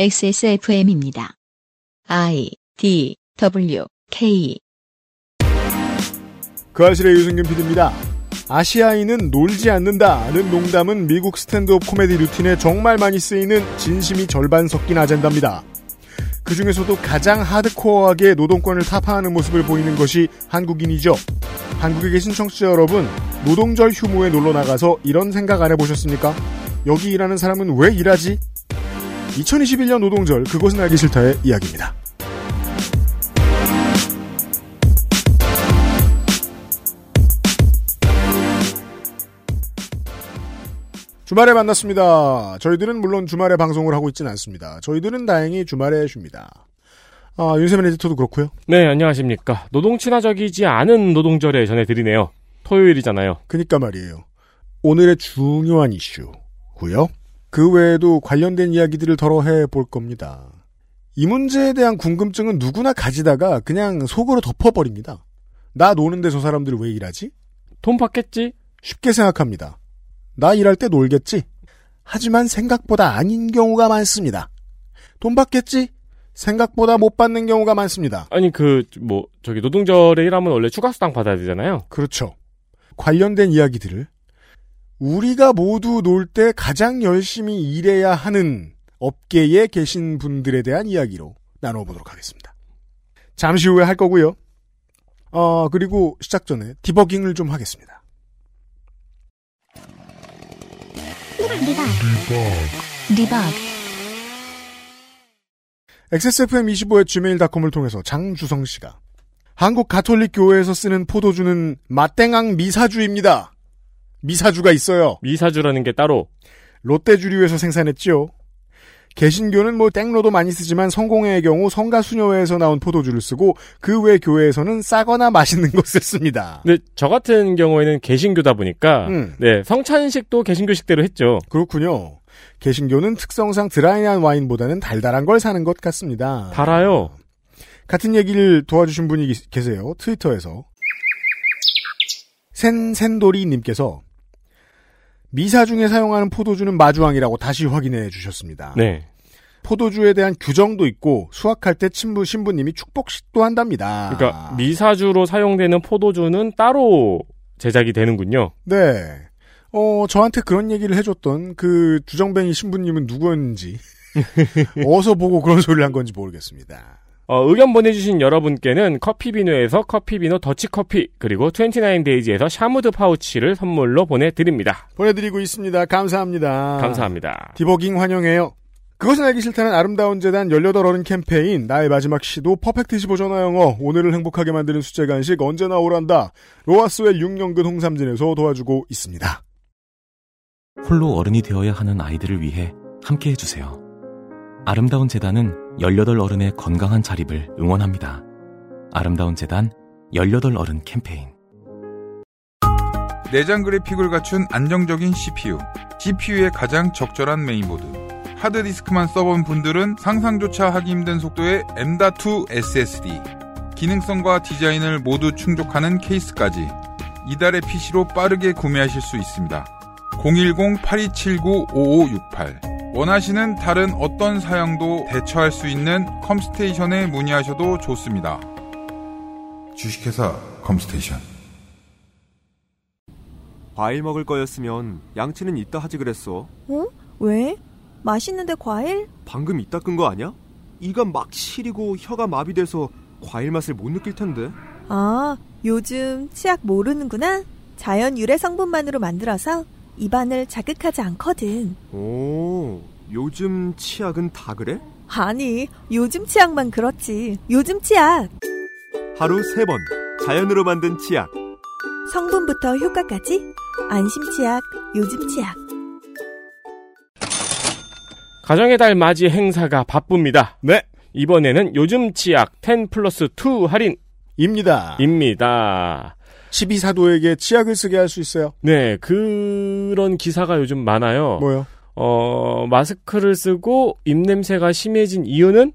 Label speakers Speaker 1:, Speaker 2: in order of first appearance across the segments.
Speaker 1: XSFM입니다. I D W K
Speaker 2: 그 아실의 유승균 PD입니다. 아시아인은 놀지 않는다는 농담은 미국 스탠드업 코미디 루틴에 정말 많이 쓰이는 진심이 절반 섞인 아젠다입니다. 그 중에서도 가장 하드코어하게 노동권을 타파하는 모습을 보이는 것이 한국인이죠. 한국에 계신 청취자 여러분, 노동절 휴무에 놀러 나가서 이런 생각 안 해보셨습니까? 여기 일하는 사람은 왜 일하지? 2021년 노동절 그것은 알기 싫다의 이야기입니다. 주말에 만났습니다. 저희들은 물론 주말에 방송을 하고 있지는 않습니다. 저희들은 다행히 주말에 쉽니다. 아, 윤세민 에디터도 그렇고요.
Speaker 3: 네, 안녕하십니까. 노동 친화적이지 않은 노동절에 전해드리네요. 토요일이잖아요.
Speaker 2: 그니까 말이에요. 오늘의 중요한 이슈고요. 그 외에도 관련된 이야기들을 덜어 해볼 겁니다. 이 문제에 대한 궁금증은 누구나 가지다가 그냥 속으로 덮어버립니다. 나 노는데 저 사람들 왜 일하지?
Speaker 3: 돈 받겠지?
Speaker 2: 쉽게 생각합니다. 나 일할 때 놀겠지? 하지만 생각보다 아닌 경우가 많습니다. 돈 받겠지? 생각보다 못 받는 경우가 많습니다.
Speaker 3: 아니, 그, 뭐, 저기 노동절에 일하면 원래 추가 수당 받아야 되잖아요.
Speaker 2: 그렇죠. 관련된 이야기들을 우리가 모두 놀 때 가장 열심히 일해야 하는 업계에 계신 분들에 대한 이야기로 나눠보도록 하겠습니다. 잠시 후에 할 거고요. 어, 그리고 시작 전에 디버깅을 좀 하겠습니다.
Speaker 1: 리박
Speaker 2: XSFM25의 gmail.com을 통해서 장주성 씨가 한국 가톨릭 교회에서 쓰는 포도주는 마땡앙 미사주입니다. 미사주가 있어요.
Speaker 3: 미사주라는 게 따로.
Speaker 2: 롯데주류에서 생산했지요. 개신교는 뭐 땡로도 많이 쓰지만 성공회의 경우 성가 수녀회에서 나온 포도주를 쓰고 그 외 교회에서는 싸거나 맛있는 것을 씁니다.
Speaker 3: 근데 저 같은 경우에는 개신교다 보니까,
Speaker 2: 음.
Speaker 3: 네, 성찬식도 개신교식대로 했죠.
Speaker 2: 그렇군요. 개신교는 특성상 드라이한 와인보다는 달달한 걸 사는 것 같습니다.
Speaker 3: 달아요.
Speaker 2: 같은 얘기를 도와주신 분이 기- 계세요. 트위터에서. 센센도리님께서 미사 중에 사용하는 포도주는 마주왕이라고 다시 확인해 주셨습니다.
Speaker 3: 네.
Speaker 2: 포도주에 대한 규정도 있고 수확할 때 친부 신부님이 축복식도 한답니다.
Speaker 3: 그러니까 미사주로 사용되는 포도주는 따로 제작이 되는군요.
Speaker 2: 네. 어, 저한테 그런 얘기를 해줬던 그 주정뱅이 신부님은 누구였는지 어디서 보고 그런 소리를 한 건지 모르겠습니다.
Speaker 3: 어, 의견 보내주신 여러분께는 커피비누에서 커피비누 더치커피 그리고 29데이지에서 샤무드 파우치를 선물로 보내드립니다.
Speaker 2: 보내드리고 있습니다. 감사합니다.
Speaker 3: 감사합니다.
Speaker 2: 디버깅 환영해요. 그것은 알기 싫다는 아름다운 재단 18어른 캠페인 나의 마지막 시도 퍼펙트 15 전화 영어 오늘을 행복하게 만드는 수제 간식 언제나 오란다 로아스웰 6년근 홍삼진에서 도와주고 있습니다.
Speaker 4: 홀로 어른이 되어야 하는 아이들을 위해 함께 해주세요. 아름다운 재단은 18 어른의 건강한 자립을 응원합니다. 아름다운 재단 18 어른 캠페인.
Speaker 5: 내장 그래픽을 갖춘 안정적인 CPU, GPU의 가장 적절한 메인보드. 하드디스크만 써본 분들은 상상조차 하기 힘든 속도의 M.2 SSD. 기능성과 디자인을 모두 충족하는 케이스까지 이달의 PC로 빠르게 구매하실 수 있습니다. 010-8279-5568 원하시는 다른 어떤 사양도 대처할 수 있는 컴스테이션에 문의하셔도 좋습니다. 주식회사 컴스테이션
Speaker 6: 과일 먹을 거였으면 양치는 이따 하지 그랬어.
Speaker 7: 어? 왜? 맛있는데 과일?
Speaker 6: 방금 이따 끈 거 아니야? 이가 막 시리고 혀가 마비돼서 과일 맛을 못 느낄 텐데.
Speaker 7: 아, 요즘 치약 모르는구나? 자연 유래 성분만으로 만들어서 입안을 자극하지 않거든.
Speaker 6: 오, 요즘 치약은 다 그래?
Speaker 7: 아니, 요즘 치약만 그렇지. 요즘 치약.
Speaker 6: 하루 세 번 자연으로 만든 치약.
Speaker 7: 성분부터 효과까지. 안심 치약, 요즘 치약.
Speaker 3: 가정의 달 맞이 행사가 바쁩니다.
Speaker 2: 네.
Speaker 3: 이번에는 요즘 치약 10 플러스 2
Speaker 2: 입니다.
Speaker 3: 할인 입니다.
Speaker 2: 12사도에게 치약을 쓰게 할 수 있어요.
Speaker 3: 네, 그런 기사가 요즘 많아요.
Speaker 2: 뭐요?
Speaker 3: 어, 마스크를 쓰고 입냄새가 심해진 이유는?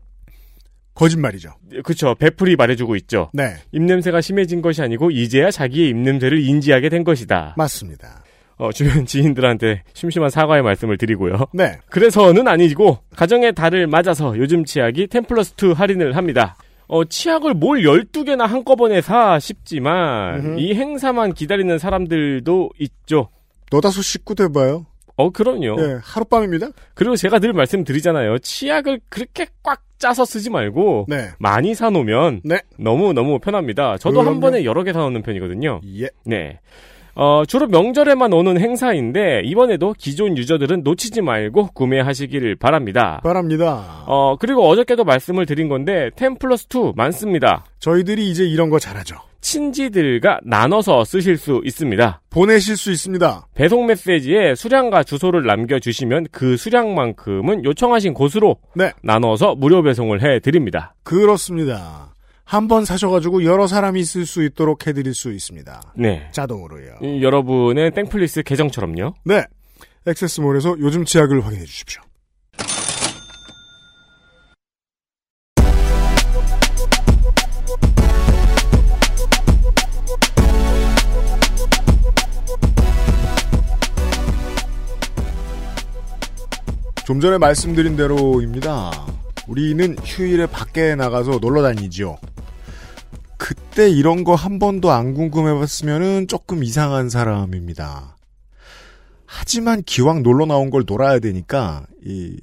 Speaker 2: 거짓말이죠.
Speaker 3: 그쵸, 베풀이 말해주고 있죠.
Speaker 2: 네.
Speaker 3: 입냄새가 심해진 것이 아니고 이제야 자기의 입냄새를 인지하게 된 것이다.
Speaker 2: 맞습니다.
Speaker 3: 어, 주변 지인들한테 심심한 사과의 말씀을 드리고요.
Speaker 2: 네.
Speaker 3: 그래서는 아니고 가정의 달을 맞아서 요즘 치약이 10 플러스 2 할인을 합니다. 어, 치약을 뭘 12개나 한꺼번에 사 싶지만
Speaker 2: 음흠.
Speaker 3: 이 행사만 기다리는 사람들도 있죠.
Speaker 2: 너다소 식구 돼봐요.
Speaker 3: 어, 그럼요.
Speaker 2: 예, 하룻밤입니다.
Speaker 3: 그리고 제가 늘 말씀드리잖아요. 치약을 그렇게 꽉 짜서 쓰지 말고
Speaker 2: 네.
Speaker 3: 많이 사놓으면
Speaker 2: 네.
Speaker 3: 너무너무 편합니다. 저도 한
Speaker 2: 그럼요.
Speaker 3: 번에 여러 개 사놓는 편이거든요.
Speaker 2: 예.
Speaker 3: 네. 어, 주로 명절에만 오는 행사인데 이번에도 기존 유저들은 놓치지 말고 구매하시기를 바랍니다.
Speaker 2: 바랍니다.
Speaker 3: 어, 그리고 어저께도 말씀을 드린 건데 10 플러스 2 많습니다.
Speaker 2: 저희들이 이제 이런 거 잘하죠.
Speaker 3: 친지들과 나눠서 쓰실 수 있습니다.
Speaker 2: 보내실 수 있습니다.
Speaker 3: 배송 메시지에 수량과 주소를 남겨주시면 그 수량만큼은 요청하신 곳으로
Speaker 2: 네.
Speaker 3: 나눠서 무료 배송을 해드립니다.
Speaker 2: 그렇습니다. 한 번 사셔가지고 여러 사람이 쓸 수 있도록 해드릴 수 있습니다.
Speaker 3: 네.
Speaker 2: 자동으로요.
Speaker 3: 이, 여러분의 땡플리스 계정처럼요.
Speaker 2: 네. 액세스몰에서 요즘 치약을 확인해 주십시오. 좀 전에 말씀드린 대로입니다. 우리는 휴일에 밖에 나가서 놀러 다니죠. 그때 이런 거 한 번도 안 궁금해봤으면 조금 이상한 사람입니다. 하지만 기왕 놀러 나온 걸 놀아야 되니까 이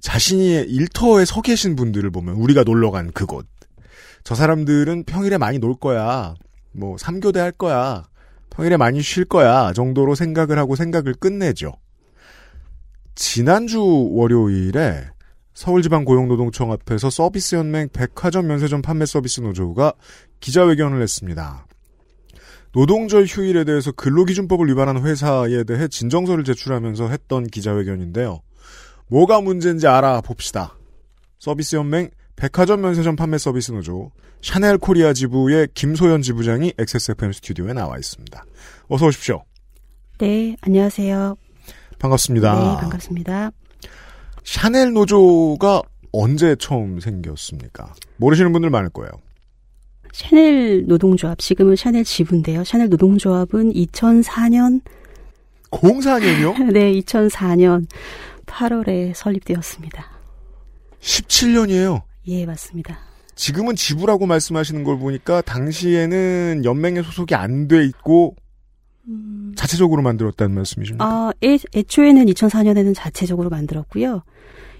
Speaker 2: 자신이 일터에 서 계신 분들을 보면 우리가 놀러 간 그곳 저 사람들은 평일에 많이 놀 거야 뭐 3교대 할 거야 평일에 많이 쉴 거야 정도로 생각을 하고 생각을 끝내죠. 지난주 월요일에 서울지방고용노동청 앞에서 서비스연맹 백화점 면세점 판매 서비스 노조가 기자회견을 했습니다. 노동절 휴일에 대해서 근로기준법을 위반한 회사에 대해 진정서를 제출하면서 했던 기자회견인데요. 뭐가 문제인지 알아봅시다. 서비스연맹 백화점 면세점 판매 서비스 노조 샤넬 코리아 지부의 김소연 지부장이 XSFM 스튜디오에 나와 있습니다. 어서 오십시오.
Speaker 8: 네, 안녕하세요.
Speaker 2: 반갑습니다.
Speaker 8: 네, 반갑습니다.
Speaker 2: 샤넬 노조가 언제 처음 생겼습니까? 모르시는 분들 많을 거예요.
Speaker 8: 샤넬 노동조합, 지금은 샤넬 지부인데요. 샤넬 노동조합은 2004년,
Speaker 2: 04년이요?
Speaker 8: 네, 2004년 8월에 설립되었습니다.
Speaker 2: 17년이에요.
Speaker 8: 예, 맞습니다.
Speaker 2: 지금은 지부라고 말씀하시는 걸 보니까 당시에는 연맹에 소속이 안 돼 있고 자체적으로 만들었다는 말씀이십니까?
Speaker 8: 아, 애, 애초에는 2004년에는 자체적으로 만들었고요.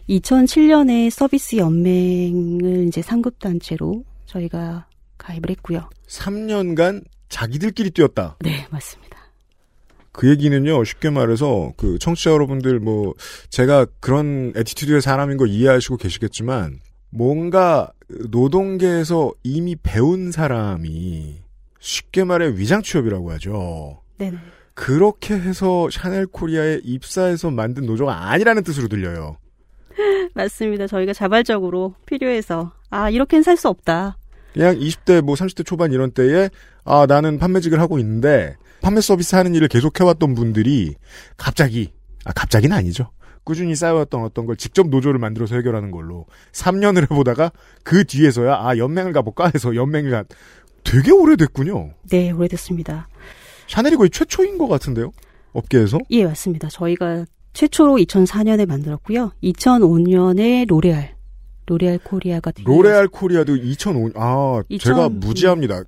Speaker 8: 2007년에 서비스 연맹을 이제 상급 단체로 저희가 가입을 했고요.
Speaker 2: 3년간 자기들끼리 뛰었다.
Speaker 8: 네, 맞습니다.
Speaker 2: 그 얘기는요, 쉽게 말해서, 그, 청취자 여러분들, 뭐, 제가 그런 attitude의 사람인 거 이해하시고 계시겠지만, 뭔가, 노동계에서 이미 배운 사람이, 쉽게 말해 위장 취업이라고 하죠.
Speaker 8: 네네.
Speaker 2: 그렇게 해서 샤넬 코리아에 입사해서 만든 노조가 아니라는 뜻으로 들려요.
Speaker 8: 맞습니다. 저희가 자발적으로 필요해서, 아, 이렇게는 살 수 없다.
Speaker 2: 그냥 20대, 뭐 30대 초반 이런 때에, 아, 나는 판매직을 하고 있는데, 판매 서비스 하는 일을 계속 해왔던 분들이, 갑자기, 아, 갑자기는 아니죠. 꾸준히 쌓여왔던 어떤 걸 직접 노조를 만들어서 해결하는 걸로 3년을 해보다가 그 뒤에서야, 아, 연맹을 가볼까 해서 연맹을 가, 되게 오래됐군요.
Speaker 8: 네, 오래됐습니다.
Speaker 2: 샤넬이 거의 최초인 것 같은데요? 업계에서?
Speaker 8: 예, 맞습니다. 저희가 최초로 2004년에 만들었고요. 2005년에 로레알, 로레알 코리아가
Speaker 2: 로레알 코리아도 2005년, 아,
Speaker 8: 2000
Speaker 2: 제가 무지합니다.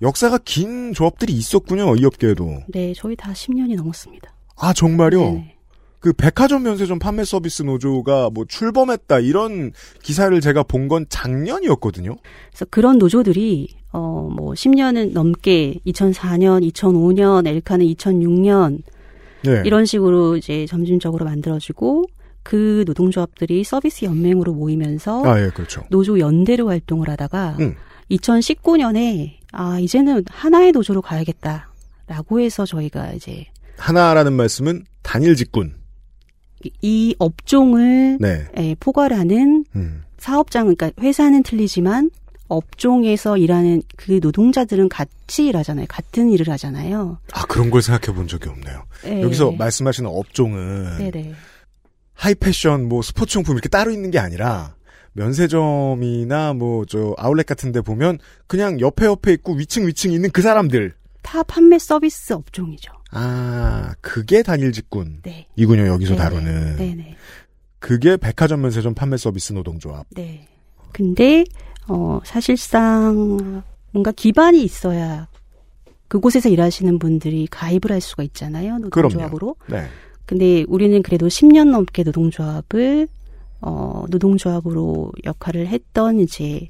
Speaker 2: 역사가 긴 조합들이 있었군요, 이 업계에도.
Speaker 8: 네, 저희 다 10년이 넘었습니다.
Speaker 2: 아, 정말요?
Speaker 8: 네네.
Speaker 2: 그 백화점 면세점 판매 서비스 노조가 뭐 출범했다 이런 기사를 제가 본 건 작년이었거든요.
Speaker 8: 그래서 그런 노조들이 어 뭐 10년은 넘게 2004년, 2005년, 엘카는 2006년
Speaker 2: 네.
Speaker 8: 이런 식으로 이제 점진적으로 만들어지고 그 노동조합들이 서비스 연맹으로 모이면서
Speaker 2: 아, 예, 그렇죠.
Speaker 8: 노조 연대로 활동을 하다가
Speaker 2: 음.
Speaker 8: 2019년에 아 이제는 하나의 노조로 가야겠다라고 해서 저희가 이제
Speaker 2: 하나라는 말씀은 단일 직군.
Speaker 8: 이- 이 업종을
Speaker 2: 네.
Speaker 8: 예, 포괄하는
Speaker 2: 음.
Speaker 8: 사업장 그러니까 회사는 틀리지만 업종에서 일하는 그 노동자들은 같이 일하잖아요. 같은 일을 하잖아요.
Speaker 2: 아, 그런 걸 생각해 본 적이 없네요.
Speaker 8: 예.
Speaker 2: 여기서 말씀하시는 업종은
Speaker 8: 네네.
Speaker 2: 하이패션, 뭐 스포츠용품 이렇게 따로 있는 게 아니라 면세점이나 뭐 저 아울렛 같은 데 보면 그냥 옆에 옆에 있고 위층 위층 있는 그 사람들.
Speaker 8: 타 판매 서비스 업종이죠.
Speaker 2: 아, 그게 단일 직군.
Speaker 8: 네.
Speaker 2: 이군요, 여기서
Speaker 8: 네네.
Speaker 2: 다루는.
Speaker 8: 네네.
Speaker 2: 그게 백화점 면세점 판매 서비스 노동조합.
Speaker 8: 네. 근데 어 사실상 뭔가 기반이 있어야 그곳에서 일하시는 분들이 가입을 할 수가 있잖아요. 노동조합으로.
Speaker 2: 네.
Speaker 8: 근데 우리는 그래도 10년 넘게 노동조합을 어 노동조합으로 역할을 했던 이제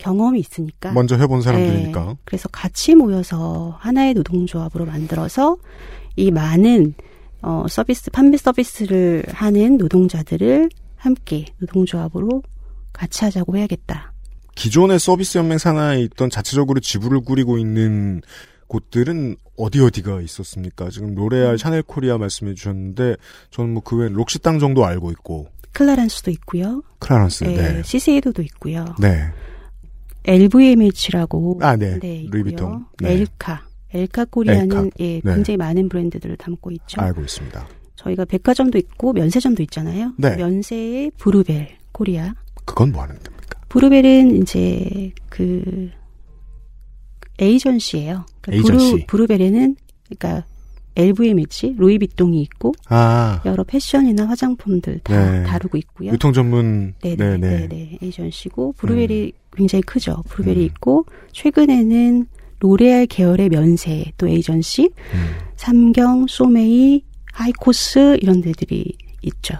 Speaker 8: 경험이 있으니까
Speaker 2: 먼저 해본 사람들이니까.
Speaker 8: 네. 그래서 같이 모여서 하나의 노동조합으로 만들어서 이 많은 어, 서비스, 판매 서비스를 하는 노동자들을 함께 노동조합으로 같이 하자고 해야겠다.
Speaker 2: 기존의 서비스 연맹 산하에 있던 자체적으로 지부를 꾸리고 있는 곳들은 어디 어디가 있었습니까? 지금 로레알, 샤넬 코리아 말씀해 주셨는데 저는 뭐 그 외엔 록시땅 정도 알고 있고
Speaker 8: 클라란스도 있고요.
Speaker 2: 클라런스,
Speaker 8: 네,
Speaker 2: 네.
Speaker 8: 시세이도도 있고요.
Speaker 2: 네.
Speaker 8: LVMH라고
Speaker 2: 아, 네.
Speaker 8: 있고요.
Speaker 2: 루이비통. 네.
Speaker 8: 엘카, 엘카 코리아는
Speaker 2: 엘카.
Speaker 8: 예,
Speaker 2: 네.
Speaker 8: 굉장히 많은 브랜드들을 담고 있죠.
Speaker 2: 알고 있습니다.
Speaker 8: 저희가 백화점도 있고 면세점도 있잖아요.
Speaker 2: 네.
Speaker 8: 면세의 부루벨 코리아.
Speaker 2: 그건 뭐 하는 겁니까?
Speaker 8: 부루벨은 이제 그 에이전시예요. 그러니까
Speaker 2: 에이전시.
Speaker 8: 부루, 부루벨에는 그러니까 LVMH, 루이비통이 있고
Speaker 2: 아,
Speaker 8: 여러 패션이나 화장품들 다
Speaker 2: 네.
Speaker 8: 다루고 있고요.
Speaker 2: 유통 전문.
Speaker 8: 네네,
Speaker 2: 네네.
Speaker 8: 네네, 에이전시고 부루벨이 굉장히 크죠. 브루벨이
Speaker 2: 음.
Speaker 8: 있고 최근에는 로레알 계열의 면세 또 에이전시,
Speaker 2: 음.
Speaker 8: 삼경, 소메이, 하이코스 이런 데들이 있죠.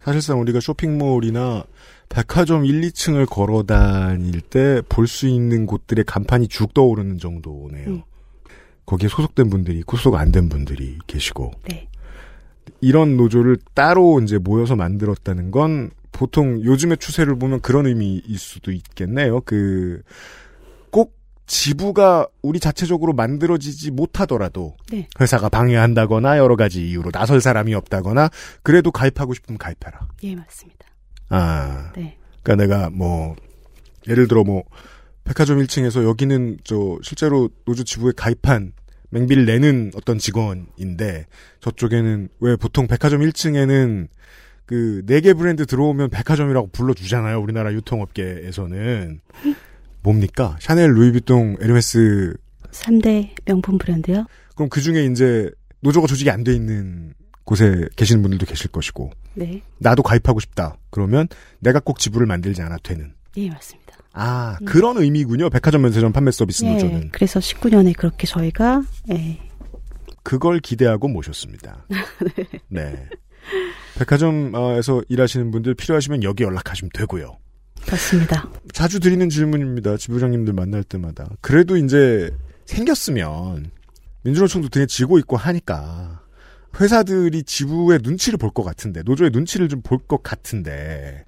Speaker 2: 사실상 우리가 쇼핑몰이나 백화점 1, 2층을 걸어 다닐 때 볼 수 있는 곳들의 간판이 쭉 떠오르는 정도네요.
Speaker 8: 음.
Speaker 2: 거기에 소속된 분들이 있고 소속 안 된 분들이 계시고
Speaker 8: 네.
Speaker 2: 이런 노조를 따로 이제 모여서 만들었다는 건 보통 요즘의 추세를 보면 그런 의미일 수도 있겠네요. 그 꼭 지부가 우리 자체적으로 만들어지지 못하더라도
Speaker 8: 네.
Speaker 2: 회사가 방해한다거나 여러 가지 이유로 나설 사람이 없다거나 그래도 가입하고 싶으면 가입해라.
Speaker 8: 예, 맞습니다.
Speaker 2: 아,
Speaker 8: 네.
Speaker 2: 그러니까 내가 뭐 예를 들어 뭐 백화점 1층에서 여기는 저 실제로 노조 지부에 가입한 맹비를 내는 어떤 직원인데 저쪽에는 왜 보통 백화점 1층에는 그 네 개 브랜드 들어오면 백화점이라고 불러주잖아요. 우리나라 유통업계에서는 뭡니까? 샤넬, 루이비통, 에르메스
Speaker 8: 3대 명품 브랜드요?
Speaker 2: 그럼 그 중에 이제 노조가 조직이 안 돼 있는 곳에 계시는 분들도 계실 것이고
Speaker 8: 네.
Speaker 2: 나도 가입하고 싶다. 그러면 내가 꼭 지부를 만들지 않아도 되는.
Speaker 8: 예, 맞습니다.
Speaker 2: 아, 그런 의미군요. 백화점 면세점 판매 서비스
Speaker 8: 예,
Speaker 2: 노조는.
Speaker 8: 그래서 19년에 그렇게 저희가 예,
Speaker 2: 그걸 기대하고 모셨습니다. 네. 백화점에서 일하시는 분들 필요하시면 여기 연락하시면 되고요.
Speaker 8: 그렇습니다.
Speaker 2: 자주 드리는 질문입니다. 지부장님들 만날 때마다. 그래도 이제 생겼으면 민주노총도 등에 지고 있고 하니까 회사들이 지부의 눈치를 볼 것 같은데 노조의 눈치를 좀 볼 것 같은데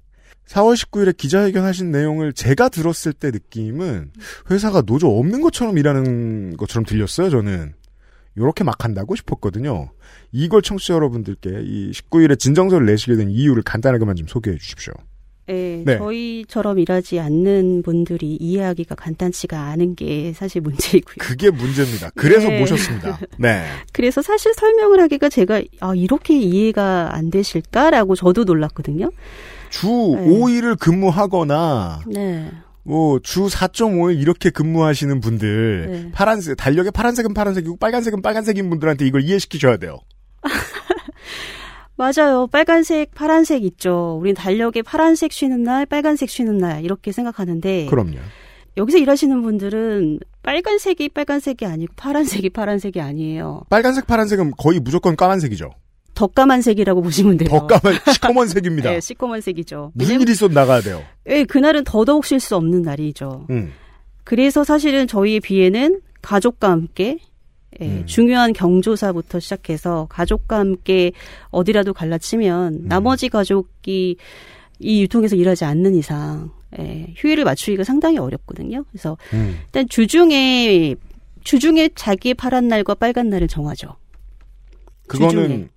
Speaker 2: 4월 19일에 기자회견 하신 내용을 제가 들었을 때 느낌은 회사가 노조 없는 것처럼 일하는 것처럼 들렸어요. 저는 요렇게 막 한다고 싶었거든요. 이걸 청취자 여러분들께 이 19일에 진정서를 내시게 된 이유를 간단하게만 좀 소개해 주십시오.
Speaker 8: 예,
Speaker 2: 네.
Speaker 8: 저희처럼 일하지 않는 분들이 이해하기가 간단치가 않은 게 사실 문제이고요.
Speaker 2: 그게 문제입니다. 그래서
Speaker 8: 네.
Speaker 2: 모셨습니다. 네.
Speaker 8: 그래서 사실 설명을 하기가 제가 아, 이렇게 이해가 안 되실까라고 저도 놀랐거든요.
Speaker 2: 주
Speaker 8: 네.
Speaker 2: 5일을 근무하거나
Speaker 8: 네.
Speaker 2: 뭐주 4.5일 이렇게 근무하시는 분들
Speaker 8: 네.
Speaker 2: 파란색 달력에 파란색은 파란색이고 빨간색은 빨간색인 분들한테 이걸 이해시키셔야 돼요.
Speaker 8: 맞아요. 빨간색, 파란색 있죠. 우린 달력에 파란색 쉬는 날, 빨간색 쉬는 날 이렇게 생각하는데
Speaker 2: 그럼요.
Speaker 8: 여기서 일하시는 분들은 빨간색이 빨간색이 아니고 파란색이 파란색이 아니에요.
Speaker 2: 빨간색 파란색은 거의 무조건 까만색이죠.
Speaker 8: 더 까만색이라고 보시면 돼요.
Speaker 2: 더 까만 시커먼 색입니다.
Speaker 8: 네, 시커먼 색이죠.
Speaker 2: 무슨 일이 있어도 나가야 돼요.
Speaker 8: 예, 그날은 더더욱 쉴 수 없는 날이죠.
Speaker 2: 음.
Speaker 8: 그래서 사실은 저희의 비에는 가족과 함께 예,
Speaker 2: 음.
Speaker 8: 중요한 경조사부터 시작해서 가족과 함께 어디라도 갈라치면
Speaker 2: 음.
Speaker 8: 나머지 가족이 이 유통에서 일하지 않는 이상 예, 휴일을 맞추기가 상당히 어렵거든요. 그래서
Speaker 2: 음.
Speaker 8: 일단 주중에 주중에 자기의 파란 날과 빨간 날을 정하죠.
Speaker 2: 그거는
Speaker 8: 주중에.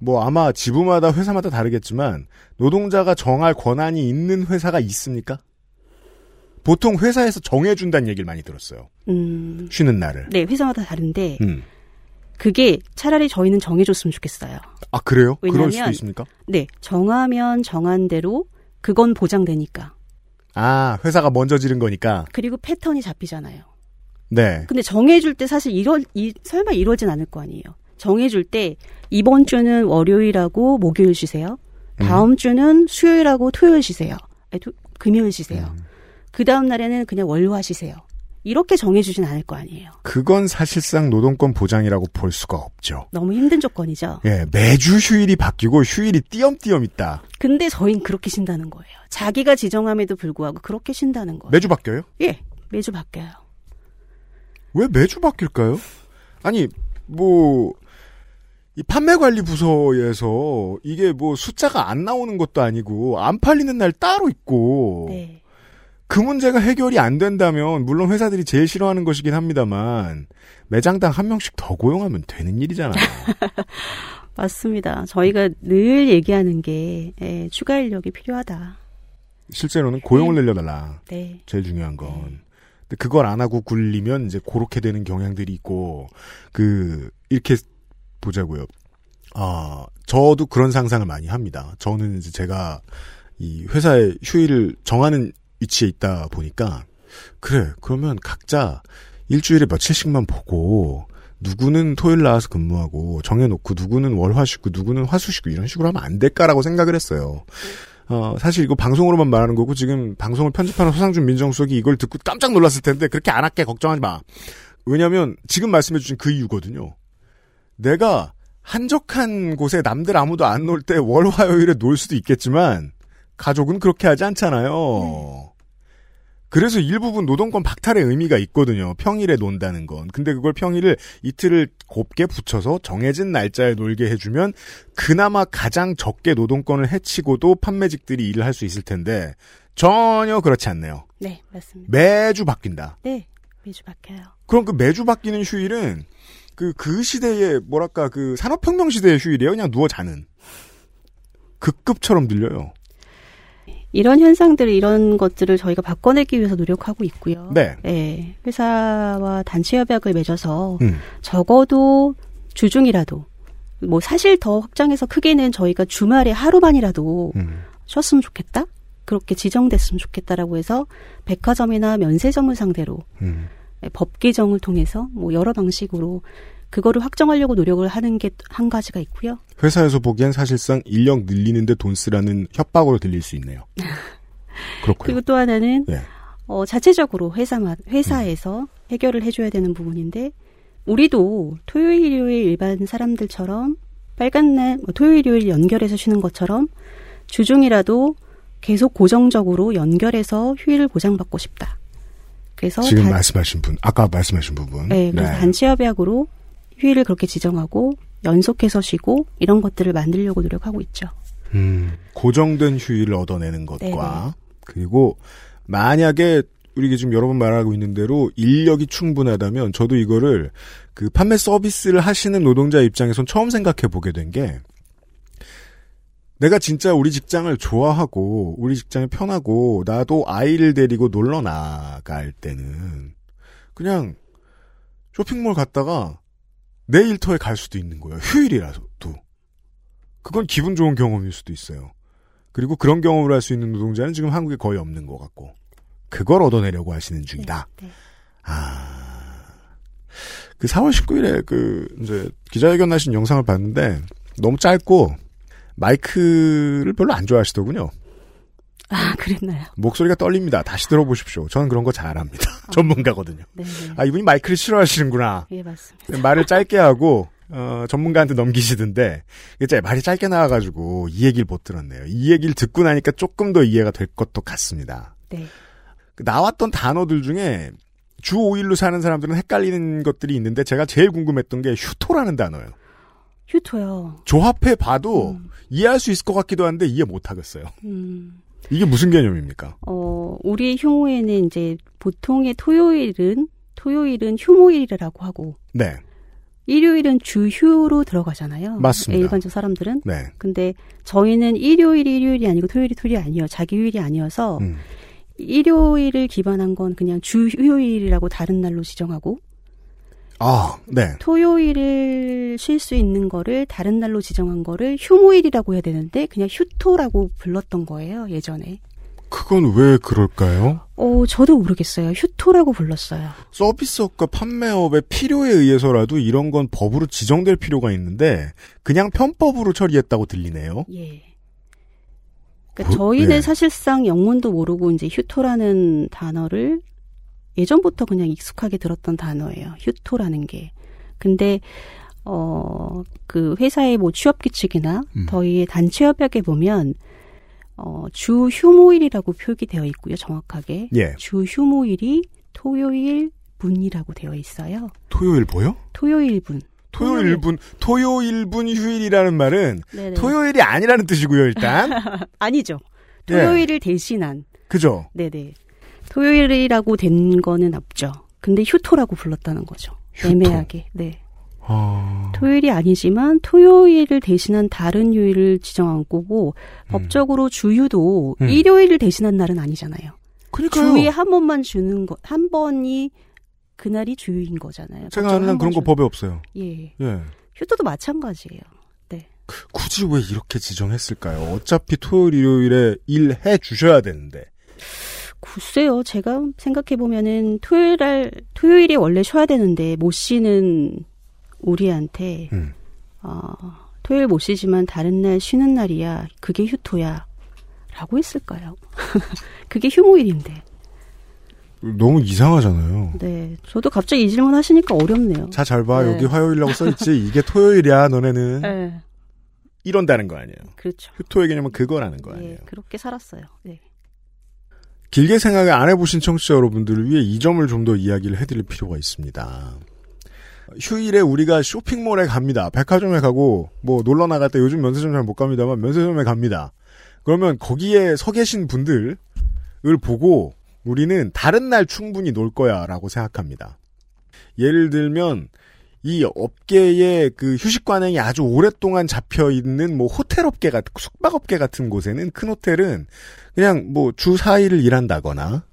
Speaker 2: 뭐 아마 지부마다 회사마다 다르겠지만 노동자가 정할 권한이 있는 회사가 있습니까? 보통 회사에서 정해준다는 얘기를 많이 들었어요.
Speaker 8: 음,
Speaker 2: 쉬는 날을.
Speaker 8: 네 회사마다 다른데
Speaker 2: 음.
Speaker 8: 그게 차라리 저희는 정해줬으면 좋겠어요.
Speaker 2: 아 그래요? 그럴
Speaker 8: 왜냐면-
Speaker 2: 수도 있습니까?
Speaker 8: 네 정하면 정한 대로 그건 보장되니까.
Speaker 2: 아 회사가 먼저 지른 거니까.
Speaker 8: 그리고 패턴이 잡히잖아요.
Speaker 2: 네.
Speaker 8: 근데 정해줄 때 사실 이러, 이, 설마 이러진 않을 거 아니에요. 정해줄 때 이번 주는 월요일하고 목요일 쉬세요. 다음 주는 수요일하고 토요일 쉬세요. 아니, 토- 금요일 쉬세요. 그 다음 날에는 그냥 월화 쉬세요. 이렇게 정해주진 않을 거 아니에요.
Speaker 2: 그건 사실상 노동권 보장이라고 볼 수가 없죠.
Speaker 8: 너무 힘든 조건이죠.
Speaker 2: 예, 매주 휴일이 바뀌고 휴일이 띄엄띄엄 있다.
Speaker 8: 근데 저희는 그렇게 쉰다는 거예요. 자기가 지정함에도 불구하고 그렇게 쉰다는 거예요.
Speaker 2: 매주 바뀌어요?
Speaker 8: 예, 매주 바뀌어요.
Speaker 2: 왜 매주 바뀔까요? 아니, 뭐, 이 판매관리 부서에서 이게 뭐 숫자가 안 나오는 것도 아니고 안 팔리는 날 따로 있고
Speaker 8: 네.
Speaker 2: 그 문제가 해결이 안 된다면 물론 회사들이 제일 싫어하는 것이긴 합니다만 매장당 한 명씩 더 고용하면 되는 일이잖아요.
Speaker 8: 맞습니다. 저희가 늘 얘기하는 게 예, 추가 인력이 필요하다.
Speaker 2: 실제로는 고용을 늘려달라.
Speaker 8: 네.
Speaker 2: 제일 중요한 건. 근데 그걸 안 하고 굴리면 이제 그렇게 되는 경향들이 있고, 그, 이렇게 보자고요. 아, 저도 그런 상상을 많이 합니다. 저는 이제 제가 이 회사의 휴일을 정하는 위치에 있다 보니까, 그래, 그러면 각자 일주일에 며칠씩만 보고, 누구는 토요일 나와서 근무하고, 정해놓고, 누구는 월화 쉬고, 누구는 화수 쉬고, 이런 식으로 하면 안 될까라고 생각을 했어요. 어, 사실 이거 방송으로만 말하는 거고 지금 방송을 편집하는 소상준 민정수석이 이걸 듣고 깜짝 놀랐을 텐데 그렇게 안 할게 걱정하지 마. 왜냐면 지금 말씀해 주신 그 이유거든요. 내가 한적한 곳에 남들 아무도 안 놀 때 월 화요일에 놀 수도 있겠지만 가족은 그렇게 하지 않잖아요. 그래서 일부분 노동권 박탈의 의미가 있거든요. 평일에 논다는 건. 근데 그걸 평일을 이틀을 곱게 붙여서 정해진 날짜에 놀게 해주면 그나마 가장 적게 노동권을 해치고도 판매직들이 일을 할 수 있을 텐데 전혀 그렇지 않네요.
Speaker 8: 네, 맞습니다.
Speaker 2: 매주 바뀐다.
Speaker 8: 네, 매주 바뀌어요.
Speaker 2: 그럼 그 매주 바뀌는 휴일은 그, 그 시대의, 뭐랄까, 그 산업혁명 시대의 휴일이에요. 그냥 누워 자는. 그 급처럼 들려요.
Speaker 8: 이런 현상들, 이런 것들을 저희가 바꿔내기 위해서 노력하고 있고요.
Speaker 2: 네.
Speaker 8: 네, 회사와 단체 협약을 맺어서
Speaker 2: 음.
Speaker 8: 적어도 주중이라도 뭐 사실 더 확장해서 크게는 저희가 주말에 하루만이라도
Speaker 2: 음.
Speaker 8: 쉬었으면 좋겠다. 그렇게 지정됐으면 좋겠다라고 해서 백화점이나 면세점을 상대로
Speaker 2: 음.
Speaker 8: 법 개정을 통해서 뭐 여러 방식으로 그거를 확정하려고 노력을 하는 게 한 가지가 있고요.
Speaker 2: 회사에서 보기엔 사실상 인력 늘리는데 돈 쓰라는 협박으로 들릴 수 있네요. 그렇고요.
Speaker 8: 그리고 또 하나는
Speaker 2: 네.
Speaker 8: 어, 자체적으로 회사만 회사에서 해결을 해줘야 되는 부분인데 우리도 토요일 일요일 일반 사람들처럼 빨간 날 뭐, 토요일 일요일 연결해서 쉬는 것처럼 주중이라도 계속 고정적으로 연결해서 휴일을 보장받고 싶다. 그래서
Speaker 2: 지금
Speaker 8: 단-
Speaker 2: 말씀하신 분, 아까 말씀하신 부분.
Speaker 8: 네, 그래서 단체 협약으로 휴일을 그렇게 지정하고 연속해서 쉬고 이런 것들을 만들려고 노력하고 있죠.
Speaker 2: 음, 고정된 휴일을 얻어내는 것과 그리고 만약에 우리 지금 여러 번 말하고 있는 대로 인력이 충분하다면 저도 이거를 그 판매 서비스를 하시는 노동자 입장에선 처음 생각해 보게 된 게 내가 진짜 우리 직장을 좋아하고 우리 직장이 편하고 나도 아이를 데리고 놀러 나갈 때는 그냥 쇼핑몰 갔다가 내 일터에 갈 수도 있는 거예요. 휴일이라서도. 그건 기분 좋은 경험일 수도 있어요. 그리고 그런 경험을 할 수 있는 노동자는 지금 한국에 거의 없는 것 같고 그걸 얻어내려고 하시는 중이다.
Speaker 8: 네.
Speaker 2: 아, 그 4월 19일에 그 이제 기자회견 하신 영상을 봤는데 너무 짧고 마이크를 별로 안 좋아하시더군요.
Speaker 8: 아, 그랬나요?
Speaker 2: 목소리가 떨립니다. 다시 들어보십시오. 저는 그런 거 잘합니다. 전문가거든요.
Speaker 8: 네, 네.
Speaker 2: 아 이분이 마이크를 싫어하시는구나.
Speaker 8: 예, 맞습니다.
Speaker 2: 말을 짧게 하고 어, 전문가한테 넘기시던데 이제 말이 짧게 나와가지고 이 얘기를 못 들었네요. 이 얘기를 듣고 나니까 조금 더 이해가 될 것도 같습니다.
Speaker 8: 네.
Speaker 2: 그 나왔던 단어들 중에 주 5일로 사는 사람들은 헷갈리는 것들이 있는데 제가 제일 궁금했던 게 휴토라는 단어예요.
Speaker 8: 휴토요.
Speaker 2: 조합해 봐도 이해할 수 있을 것 같기도 한데 이해 못 하겠어요.
Speaker 8: 음.
Speaker 2: 이게 무슨 개념입니까?
Speaker 8: 어, 우리 휴무에는 이제 보통의 토요일은 토요일은 휴무일이라고 하고
Speaker 2: 네.
Speaker 8: 일요일은 주휴로 들어가잖아요.
Speaker 2: 맞습니다.
Speaker 8: 일반적 사람들은.
Speaker 2: 네.
Speaker 8: 근데 저희는 일요일이 일요일이 아니고 토요일이 토요일이 아니에요. 자기 휴일이 아니어서
Speaker 2: 음.
Speaker 8: 일요일을 기반한 건 그냥 주휴일이라고 다른 날로 지정하고
Speaker 2: 아, 네.
Speaker 8: 토요일을 쉴 수 있는 거를 다른 날로 지정한 거를 휴무일이라고 해야 되는데 그냥 휴토라고 불렀던 거예요 예전에.
Speaker 2: 그건 왜 그럴까요?
Speaker 8: 어, 저도 모르겠어요. 휴토라고 불렀어요.
Speaker 2: 서비스업과 판매업의 필요에 의해서라도 이런 건 법으로 지정될 필요가 있는데 그냥 편법으로 처리했다고 들리네요.
Speaker 8: 예. 그러니까
Speaker 2: 뭐,
Speaker 8: 저희는
Speaker 2: 예.
Speaker 8: 사실상 영문도 모르고 이제 휴토라는 단어를 예전부터 그냥 익숙하게 들었던 단어예요. 휴토라는 게. 근데 어, 그 회사의 뭐 취업 규칙이나
Speaker 2: 음.
Speaker 8: 저희의 단체 협약에 보면 어, 주 휴무일이라고 표기되어 있고요. 정확하게.
Speaker 2: 예.
Speaker 8: 주 휴무일이 토요일 분이라고 되어 있어요.
Speaker 2: 토요일 뭐요?
Speaker 8: 토요일 분.
Speaker 2: 토요일 분 토요일 분 휴일이라는 말은
Speaker 8: 네네.
Speaker 2: 토요일이 아니라는 뜻이고요, 일단.
Speaker 8: 아니죠.
Speaker 2: 예.
Speaker 8: 토요일을 대신한.
Speaker 2: 그죠?
Speaker 8: 네네. 토요일이라고 된 거는 없죠. 근데 휴토라고 불렀다는 거죠.
Speaker 2: 휴토.
Speaker 8: 애매하게. 네.
Speaker 2: 아...
Speaker 8: 토요일이 아니지만 토요일을 대신한 다른 요일을 지정한 거고 법적으로 주휴도
Speaker 2: 음.
Speaker 8: 일요일을 대신한 날은 아니잖아요.
Speaker 2: 그러니까요.
Speaker 8: 주에 한 번만 주는 것, 한 번이 그날이 주휴인 거잖아요.
Speaker 2: 제가 아는 그런
Speaker 8: 거번
Speaker 2: 법에 없어요.
Speaker 8: 주- 예.
Speaker 2: 예.
Speaker 8: 휴토도 마찬가지예요. 네.
Speaker 2: 굳이 왜 이렇게 지정했을까요? 어차피 토요일, 일요일에 일해 주셔야 되는데.
Speaker 8: 글쎄요, 제가 생각해보면은 토요일 날, 토요일에 원래 쉬어야 되는데 못 쉬는 우리한테,
Speaker 2: 음.
Speaker 8: 어, 토요일 못 쉬지만 다른 날 쉬는 날이야. 그게 휴토야. 라고 했을까요? 그게 휴무일인데.
Speaker 2: 너무 이상하잖아요.
Speaker 8: 네. 저도 갑자기 이 질문 하시니까 어렵네요.
Speaker 2: 자, 잘 봐.
Speaker 8: 네.
Speaker 2: 여기 화요일이라고 써있지. 이게 토요일이야, 너네는.
Speaker 8: 네.
Speaker 2: 이런다는 거 아니에요.
Speaker 8: 그렇죠.
Speaker 2: 휴토의 개념은 그거라는 거 아니에요.
Speaker 8: 예, 그렇게 살았어요. 네.
Speaker 2: 길게 생각을 안 해보신 청취자 여러분들을 위해 이 점을 좀 더 이야기를 해드릴 필요가 있습니다. 휴일에 우리가 쇼핑몰에 갑니다. 백화점에 가고 뭐 놀러 나갈 때 요즘 면세점 잘 못 갑니다만 면세점에 갑니다. 그러면 거기에 서 계신 분들을 보고 우리는 다른 날 충분히 놀 거야라고 생각합니다. 예를 들면 이 업계의 그 휴식 관행이 아주 오랫동안 잡혀 있는 뭐 호텔 업계 같은 숙박 업계 같은 곳에는 큰 호텔은 그냥 뭐 주 4일을 일한다거나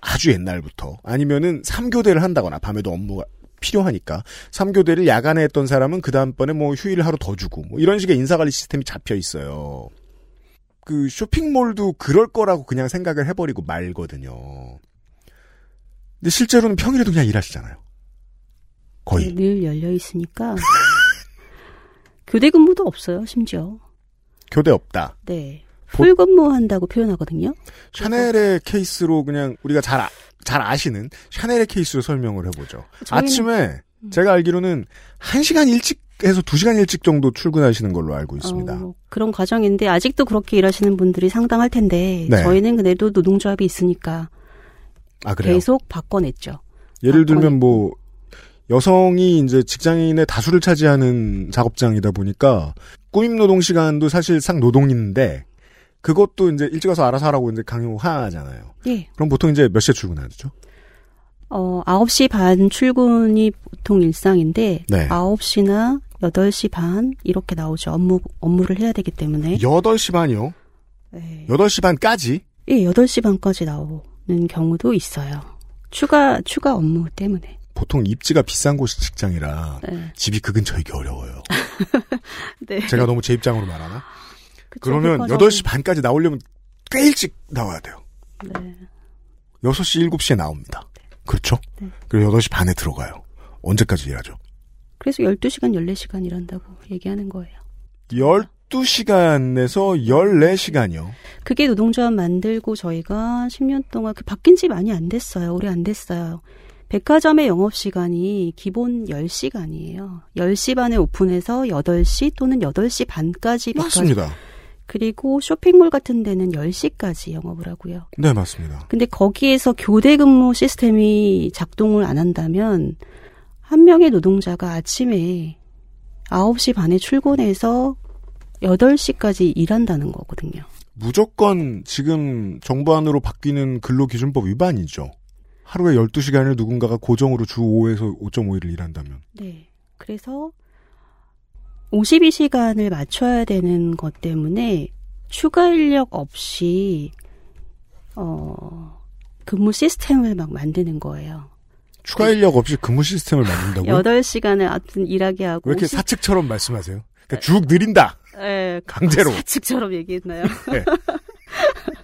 Speaker 2: 아주 옛날부터 아니면은 3교대를 한다거나 밤에도 업무가 필요하니까 3교대를 야간에 했던 사람은 그 다음번에 뭐 휴일 하루 더 주고 뭐 이런 식의 인사관리 시스템이 잡혀 있어요. 그 쇼핑몰도 그럴 거라고 그냥 생각을 해버리고 말거든요. 근데 실제로는 평일에도 그냥 일하시잖아요. 거의.
Speaker 8: 네, 늘 열려 있으니까. 교대 근무도 없어요, 심지어.
Speaker 2: 교대 없다.
Speaker 8: 네.
Speaker 2: 보-
Speaker 8: 풀 근무한다고 표현하거든요.
Speaker 2: 샤넬의 케이스로 그냥 우리가 잘, 아, 잘 아시는 샤넬의 케이스로 설명을 해보죠.
Speaker 8: 저희는-
Speaker 2: 아침에 제가 알기로는 1시간 일찍 해서 2시간 일찍 정도 출근하시는 걸로 알고 있습니다.
Speaker 8: 어, 그런 과정인데 아직도 그렇게 일하시는 분들이 상당할 텐데
Speaker 2: 네.
Speaker 8: 저희는 그래도 노동조합이 있으니까
Speaker 2: 아, 그래요?
Speaker 8: 계속 바꿔냈죠.
Speaker 2: 예를
Speaker 8: 아,
Speaker 2: 들면 뭐 여성이 이제 직장인의 다수를 차지하는 작업장이다 보니까 꾸밈 노동 시간도 사실상 노동인데 그것도 이제 일찍 와서 알아서 하라고 이제 강요하잖아요.
Speaker 8: 예.
Speaker 2: 그럼 보통 이제 몇 시에 출근하죠?
Speaker 8: 어, 9시 반 출근이 보통 일상인데
Speaker 2: 네.
Speaker 8: 9시나 8시 반 이렇게 나오죠. 업무 업무를 해야 되기 때문에.
Speaker 2: 8시 반이요.
Speaker 8: 네.
Speaker 2: 8시 반까지?
Speaker 8: 예, 8시 반까지 나오는 경우도 있어요. 추가 추가 업무 때문에.
Speaker 2: 보통 입지가 비싼 곳이 직장이라
Speaker 8: 네.
Speaker 2: 집이 그 근처이기 어려워요.
Speaker 8: 네.
Speaker 2: 제가 너무 제 입장으로 말하나?
Speaker 8: 그쵸,
Speaker 2: 그러면
Speaker 8: 백화점.
Speaker 2: 8시 반까지 나오려면 꽤 일찍 나와야 돼요.
Speaker 8: 네.
Speaker 2: 6시, 7시에 나옵니다. 그렇죠?
Speaker 8: 네.
Speaker 2: 그리고 8시 반에 들어가요. 언제까지 일하죠?
Speaker 8: 그래서 12시간, 14시간 일한다고 얘기하는 거예요.
Speaker 2: 12시간에서 14시간이요.
Speaker 8: 그게 노동조합 만들고 저희가 10년 동안 그 바뀐 지 많이 안 됐어요. 오래 안 됐어요. 백화점의 영업시간이 기본 10시간이에요. 10시 반에 오픈해서 8시 또는 8시 반까지.
Speaker 2: 맞습니다.
Speaker 8: 그리고 쇼핑몰 같은 데는 10시까지 영업을 하고요.
Speaker 2: 네, 맞습니다.
Speaker 8: 근데 거기에서 교대 근무 시스템이 작동을 안 한다면 한 명의 노동자가 아침에 9시 반에 출근해서 8시까지 일한다는 거거든요.
Speaker 2: 무조건 지금 정부 안으로 바뀌는 근로기준법 위반이죠. 하루에 12시간을 누군가가 고정으로 주 5에서 5.5일을 일한다면.
Speaker 8: 네. 그래서 52시간을 맞춰야 되는 것 때문에 추가 인력 없이 어 근무 시스템을 막 만드는 거예요.
Speaker 2: 추가 인력 없이 근무 시스템을 만든다고요?
Speaker 8: 8시간을 아무튼 일하게 하고
Speaker 2: 왜 이렇게
Speaker 8: 50
Speaker 2: 사측처럼 말씀하세요? 그러니까 쭉 느린다.
Speaker 8: 예,
Speaker 2: 강제로.
Speaker 8: 사측처럼 얘기했나요?
Speaker 2: 네.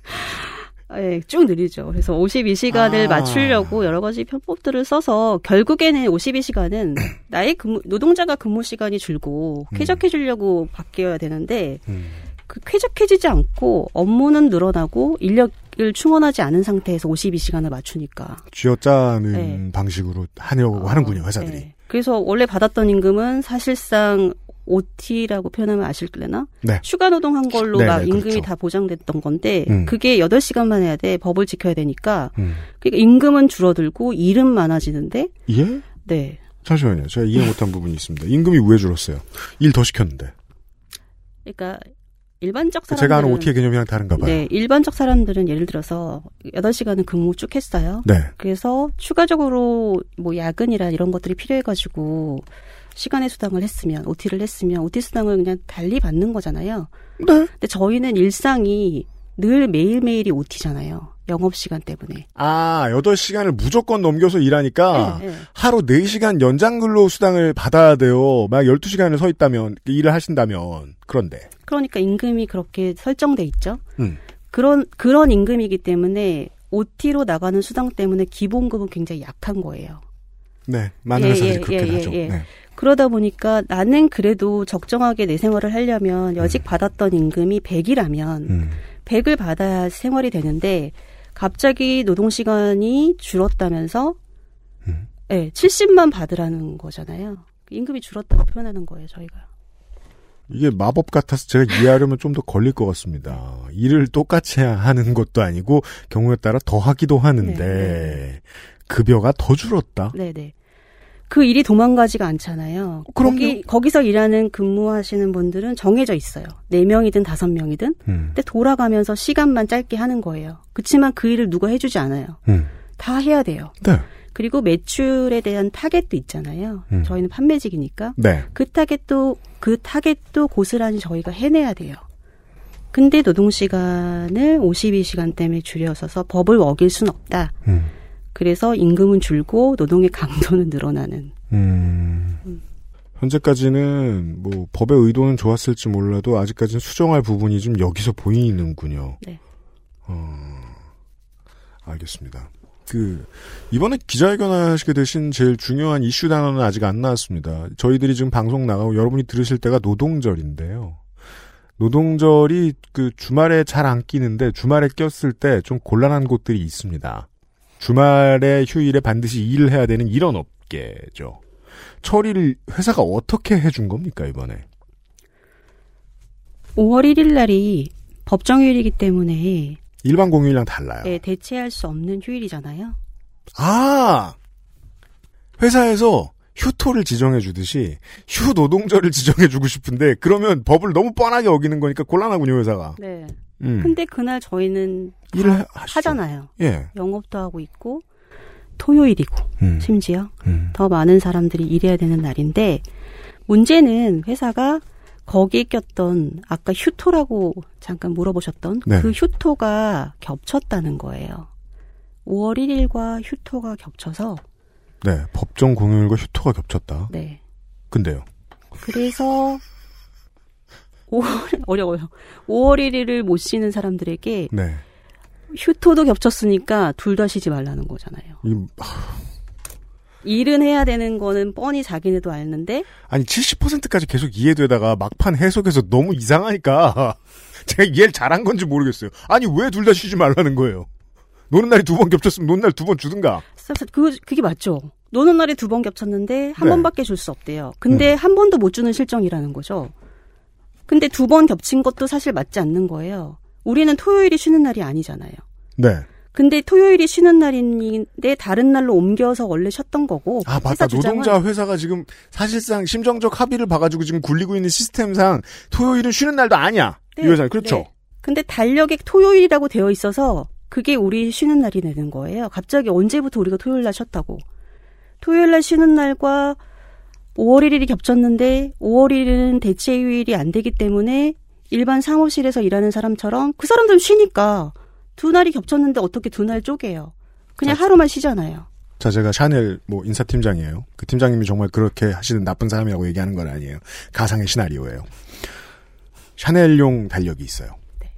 Speaker 8: 예, 쭉 느리죠. 그래서 52시간을
Speaker 2: 아.
Speaker 8: 맞추려고 여러 가지 편법들을 써서 결국에는 52시간은 나의 근무, 노동자가 근무 시간이 줄고
Speaker 2: 음.
Speaker 8: 쾌적해지려고 바뀌어야 되는데
Speaker 2: 음.
Speaker 8: 그 쾌적해지지 않고 업무는 늘어나고 인력을 충원하지 않은 상태에서 52시간을 맞추니까.
Speaker 2: 쥐어짜는
Speaker 8: 네.
Speaker 2: 방식으로 하려고 하는군요, 회사들이.
Speaker 8: 네. 그래서 원래 받았던 임금은 사실상 OT라고 표현하면 아실래나?
Speaker 2: 네.
Speaker 8: 휴가 노동한 걸로
Speaker 2: 네,
Speaker 8: 막
Speaker 2: 네,
Speaker 8: 임금이
Speaker 2: 그렇죠.
Speaker 8: 다 보장됐던 건데
Speaker 2: 음.
Speaker 8: 그게 8시간만 해야 돼. 법을 지켜야 되니까.
Speaker 2: 음.
Speaker 8: 그러니까 임금은 줄어들고 일은 많아지는데
Speaker 2: 예?
Speaker 8: 네.
Speaker 2: 잠시만요. 제가 이해 못한 부분이 있습니다. 임금이 왜 줄었어요? 일 더 시켰는데.
Speaker 8: 그러니까 일반적 사람들은
Speaker 2: 제가 아는 OT의 개념이랑 다른가 봐요.
Speaker 8: 네, 일반적 사람들은 예를 들어서 8시간은 근무 쭉 했어요.
Speaker 2: 네.
Speaker 8: 그래서 추가적으로 뭐 야근이나 이런 것들이 필요해 가지고 시간의 수당을 했으면 OT를 했으면 OT 수당을 그냥 달리 받는 거잖아요.
Speaker 2: 네.
Speaker 8: 근데 저희는 일상이 늘 매일매일이 OT잖아요. 영업시간 때문에.
Speaker 2: 아, 8시간을 무조건 넘겨서 일하니까
Speaker 8: 네, 네.
Speaker 2: 하루 4시간 연장 근로 수당을 받아야 돼요. 막 12시간을 서 있다면, 일을 하신다면. 그런데.
Speaker 8: 그러니까 임금이 그렇게 설정돼 있죠.
Speaker 2: 음.
Speaker 8: 그런 그런 임금이기 때문에 OT로 나가는 수당 때문에 기본급은 굉장히 약한 거예요.
Speaker 2: 네. 많은
Speaker 8: 예,
Speaker 2: 회사들이
Speaker 8: 예,
Speaker 2: 그렇게
Speaker 8: 예,
Speaker 2: 하죠.
Speaker 8: 예, 예.
Speaker 2: 네.
Speaker 8: 그러다 보니까 나는 그래도 적정하게 내 생활을 하려면 여직 받았던 임금이 100이라면
Speaker 2: 음.
Speaker 8: 100을 받아야 생활이 되는데 갑자기 노동 시간이 줄었다면서
Speaker 2: 음.
Speaker 8: 예, 70만 받으라는 거잖아요. 임금이 줄었다고 표현하는 거예요, 저희가.
Speaker 2: 이게 마법 같아서 제가 이해하려면 좀 더 걸릴 것 같습니다. 일을 똑같이 하는 것도 아니고 경우에 따라 더 하기도 하는데
Speaker 8: 네,
Speaker 2: 급여가 더 줄었다.
Speaker 8: 네, 네. 그 일이 도망가지가 않잖아요.
Speaker 2: 그럼요.
Speaker 8: 거기 거기서 일하는 근무하시는 분들은 정해져 있어요. 4명이든 5명이든.
Speaker 2: 음.
Speaker 8: 근데 돌아가면서 시간만 짧게 하는 거예요. 그렇지만 그 일을 누가 해주지 않아요.
Speaker 2: 음.
Speaker 8: 다 해야 돼요.
Speaker 2: 네.
Speaker 8: 그리고 매출에 대한 타겟도 있잖아요.
Speaker 2: 음.
Speaker 8: 저희는 판매직이니까
Speaker 2: 네.
Speaker 8: 그 타겟도 그 타겟도 고스란히 저희가 해내야 돼요. 근데 노동 시간을 52시간 때문에 줄여서 법을 어길 순 없다.
Speaker 2: 음.
Speaker 8: 그래서 임금은 줄고 노동의 강도는 늘어나는.
Speaker 2: 음. 현재까지는 뭐 법의 의도는 좋았을지 몰라도 아직까지는 수정할 부분이 좀 여기서 보이는군요.
Speaker 8: 네.
Speaker 2: 어, 알겠습니다. 그 이번에 기자회견 하시게 되신 제일 중요한 이슈 단어는 아직 안 나왔습니다. 저희들이 지금 방송 나가고 여러분이 들으실 때가 노동절인데요. 노동절이 그 주말에 잘 안 끼는데 주말에 꼈을 때 좀 곤란한 곳들이 있습니다. 주말에 휴일에 반드시 일을 해야 되는 이런 업계죠. 처리를 회사가 어떻게 해준 겁니까 이번에?
Speaker 8: 5월 1일 날이 법정휴일이기 때문에
Speaker 2: 일반 공휴일이랑 달라요.
Speaker 8: 예, 대체할 수 없는 휴일이잖아요.
Speaker 2: 아 회사에서 휴토를 지정해 주듯이 휴 노동절을 지정해 주고 싶은데 그러면 법을 너무 뻔하게 어기는 거니까 곤란하군요 회사가.
Speaker 8: 네.
Speaker 2: 음.
Speaker 8: 근데 그날 저희는 다
Speaker 2: 일을 하-.
Speaker 8: 하잖아요.
Speaker 2: 예.
Speaker 8: 영업도 하고 있고 토요일이고
Speaker 2: 음.
Speaker 8: 심지어
Speaker 2: 음.
Speaker 8: 더 많은 사람들이 일해야 되는 날인데 문제는 회사가 거기에 꼈던 아까 휴토라고 잠깐 물어보셨던
Speaker 2: 네.
Speaker 8: 그 휴토가 겹쳤다는 거예요. 5월 1일과 휴토가 겹쳐서
Speaker 2: 네 법정 공휴일과 휴토가 겹쳤다.
Speaker 8: 네.
Speaker 2: 근데요.
Speaker 8: 그래서 5월 어려워요. 5월 1일을 못 쉬는 사람들에게
Speaker 2: 네.
Speaker 8: 휴토도 겹쳤으니까 둘 다 쉬지 말라는 거잖아요.
Speaker 2: 이,
Speaker 8: 일은 해야 되는 거는 뻔히 자기네도 아는데
Speaker 2: 아니 70%까지 계속 이해되다가 막판 해석에서 너무 이상하니까 제가 이해를 잘한 건지 모르겠어요. 아니 왜 둘 다 쉬지 말라는 거예요? 노는 날이 두 번 겹쳤으면 노는 날 두 번 주든가.
Speaker 8: 그 그게 맞죠. 노는 날이 두 번 겹쳤는데 한
Speaker 2: 네.
Speaker 8: 번밖에 줄 수 없대요. 근데 한 번도 못 주는 실정이라는 거죠. 근데 두 번 겹친 것도 사실 맞지 않는 거예요. 우리는 토요일이 쉬는 날이 아니잖아요.
Speaker 2: 네.
Speaker 8: 근데 토요일이 쉬는 날인데 다른 날로 옮겨서 원래 쉬었던 거고.
Speaker 2: 아 맞다. 노동자 회사가 지금 사실상 심정적 합의를 봐가지고 지금 굴리고 있는 시스템상 토요일은 쉬는 날도 아니야. 이 회사 그렇죠.
Speaker 8: 네. 근데 달력에 토요일이라고 되어 있어서 그게 우리 쉬는 날이 되는 거예요. 갑자기 언제부터 우리가 토요일 날 쉬었다고. 토요일 날 쉬는 날과 5월 1일이 겹쳤는데 5월 1일은 대체 휴일이 안 되기 때문에 일반 사무실에서 일하는 사람처럼 그 사람들은 쉬니까 두 날이 겹쳤는데 어떻게 두 날 쪼개요. 그냥 하루만 쉬잖아요.
Speaker 2: 자, 제가 샤넬 뭐 인사팀장이에요. 그 팀장님이 정말 그렇게 하시는 나쁜 사람이라고 얘기하는 건 아니에요. 가상의 시나리오예요. 샤넬용 달력이 있어요.
Speaker 8: 네.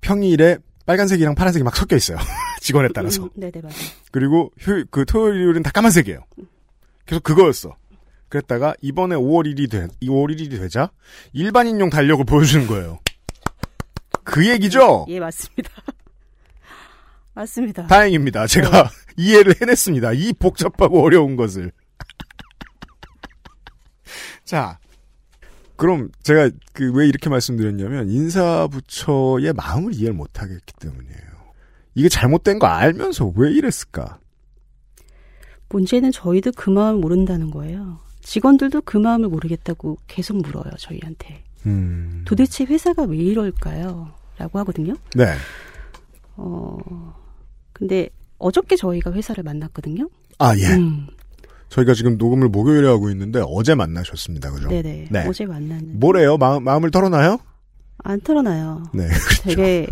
Speaker 2: 평일에 빨간색이랑 파란색이 막 섞여 있어요. 직원에 따라서.
Speaker 8: 음, 네네 맞아요.
Speaker 2: 그리고 휴, 그 토요일은 다 까만색이에요. 계속 그거였어. 그랬다가 이번에 5월 1일이 되, 5월 1일이 되자 일반인용 달력을 보여주는 거예요. 그 얘기죠?
Speaker 8: 예 맞습니다. 맞습니다.
Speaker 2: 다행입니다. 제가 이해를 해냈습니다. 이 복잡하고 어려운 것을. 자, 그럼 제가 그 왜 이렇게 말씀드렸냐면 인사부처의 마음을 이해를 못하겠기 때문이에요. 이게 잘못된 거 알면서 왜 이랬을까?
Speaker 8: 문제는 저희도 그 마음을 모른다는 거예요. 직원들도 그 마음을 모르겠다고 계속 물어요 저희한테.
Speaker 2: 음,
Speaker 8: 도대체 회사가 왜 이럴까요? 라고 하거든요.
Speaker 2: 네.
Speaker 8: 어, 근데 어저께 저희가 회사를 만났거든요.
Speaker 2: 아, 예.
Speaker 8: 음,
Speaker 2: 저희가 지금 녹음을 목요일에 하고 있는데 어제 만나셨습니다. 그죠?
Speaker 8: 네네.
Speaker 2: 네.
Speaker 8: 어제 만났는데.
Speaker 2: 뭐래요? 마음, 마음을 털어놔요?
Speaker 8: 안 털어놔요.
Speaker 2: 네.
Speaker 8: 되게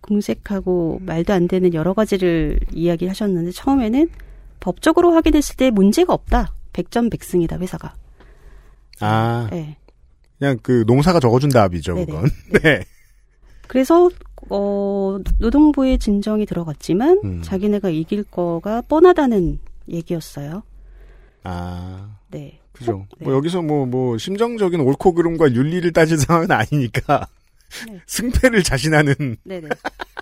Speaker 8: 궁색하고 말도 안 되는 여러 가지를 이야기하셨는데 처음에는 법적으로 확인했을 때 문제가 없다. 백전백승이다 회사가.
Speaker 2: 아,
Speaker 8: 네.
Speaker 2: 그냥 그 농사가 적어준 답이죠,
Speaker 8: 네네.
Speaker 2: 그건. 네.
Speaker 8: 그래서 어 노동부의 진정이 들어갔지만
Speaker 2: 음.
Speaker 8: 자기네가 이길 거가 뻔하다는 얘기였어요.
Speaker 2: 아,
Speaker 8: 네.
Speaker 2: 그죠.
Speaker 8: 네.
Speaker 2: 뭐 여기서 뭐, 뭐, 심정적인 옳고 그름과 윤리를 따질 상황은 아니니까.
Speaker 8: 네.
Speaker 2: 승패를 자신하는
Speaker 8: 네네.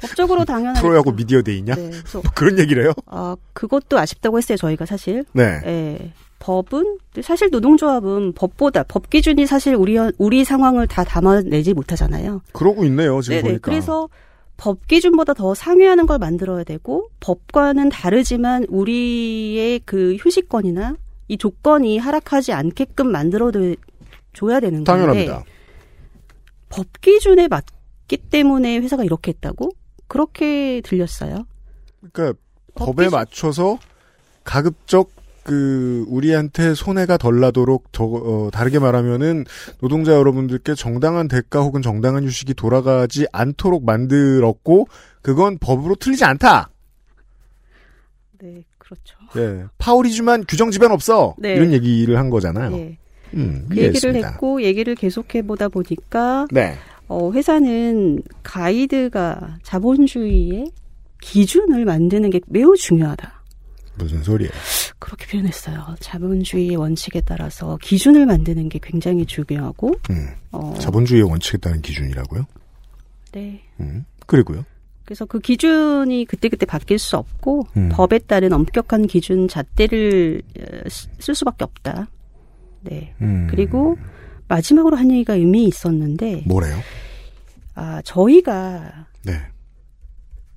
Speaker 8: 법적으로 당연한
Speaker 2: 프로야구 미디어 데이냐?
Speaker 8: 네.
Speaker 2: 뭐 그런 얘기를 해요?
Speaker 8: 아 그것도 아쉽다고 했어요 저희가 사실.
Speaker 2: 네.
Speaker 8: 예. 법은 사실 노동조합은 법보다 법 기준이 사실 우리 우리 상황을 다 담아내지 못하잖아요.
Speaker 2: 그러고 있네요, 지금
Speaker 8: 네네.
Speaker 2: 보니까.
Speaker 8: 그래서 법 기준보다 더 상회하는 걸 만들어야 되고 법과는 다르지만 우리의 그 휴식권이나 이 조건이 하락하지 않게끔 만들어 줘야 되는 건데
Speaker 2: 당연합니다.
Speaker 8: 법 기준에 맞기 때문에 회사가 이렇게 했다고 그렇게 들렸어요.
Speaker 2: 그러니까
Speaker 8: 법
Speaker 2: 법에 맞춰서 가급적 그 우리한테 손해가 덜 나도록 저, 어, 다르게 말하면은 노동자 여러분들께 정당한 대가 혹은 정당한 휴식이 돌아가지 않도록 만들었고 그건 법으로 틀리지 않다.
Speaker 8: 네, 그렇죠.
Speaker 2: 예. 파울이지만 규정 집행 없어.
Speaker 8: 네.
Speaker 2: 이런 얘기를 한 거잖아요.
Speaker 8: 예.
Speaker 2: 음,
Speaker 8: 그 얘기를. 했고 얘기를 계속해 보다 보니까
Speaker 2: 네.
Speaker 8: 어, 회사는 가이드가 자본주의의 기준을 만드는 게 매우 중요하다.
Speaker 2: 무슨 소리예요?
Speaker 8: 그렇게 표현했어요. 자본주의의 원칙에 따라서 기준을 만드는 게 굉장히 중요하고,
Speaker 2: 음.
Speaker 8: 어,
Speaker 2: 자본주의의 원칙에 따른 기준이라고요?
Speaker 8: 네.
Speaker 2: 음. 그리고요.
Speaker 8: 그래서 그 기준이 그때그때 바뀔 수 없고,
Speaker 2: 음.
Speaker 8: 법에 따른 엄격한 기준 잣대를 어, 쓰- 쓸 수밖에 없다. 네.
Speaker 2: 음.
Speaker 8: 그리고 마지막으로 한 얘기가 의미 있었는데,
Speaker 2: 뭐래요?
Speaker 8: 아, 저희가
Speaker 2: 네.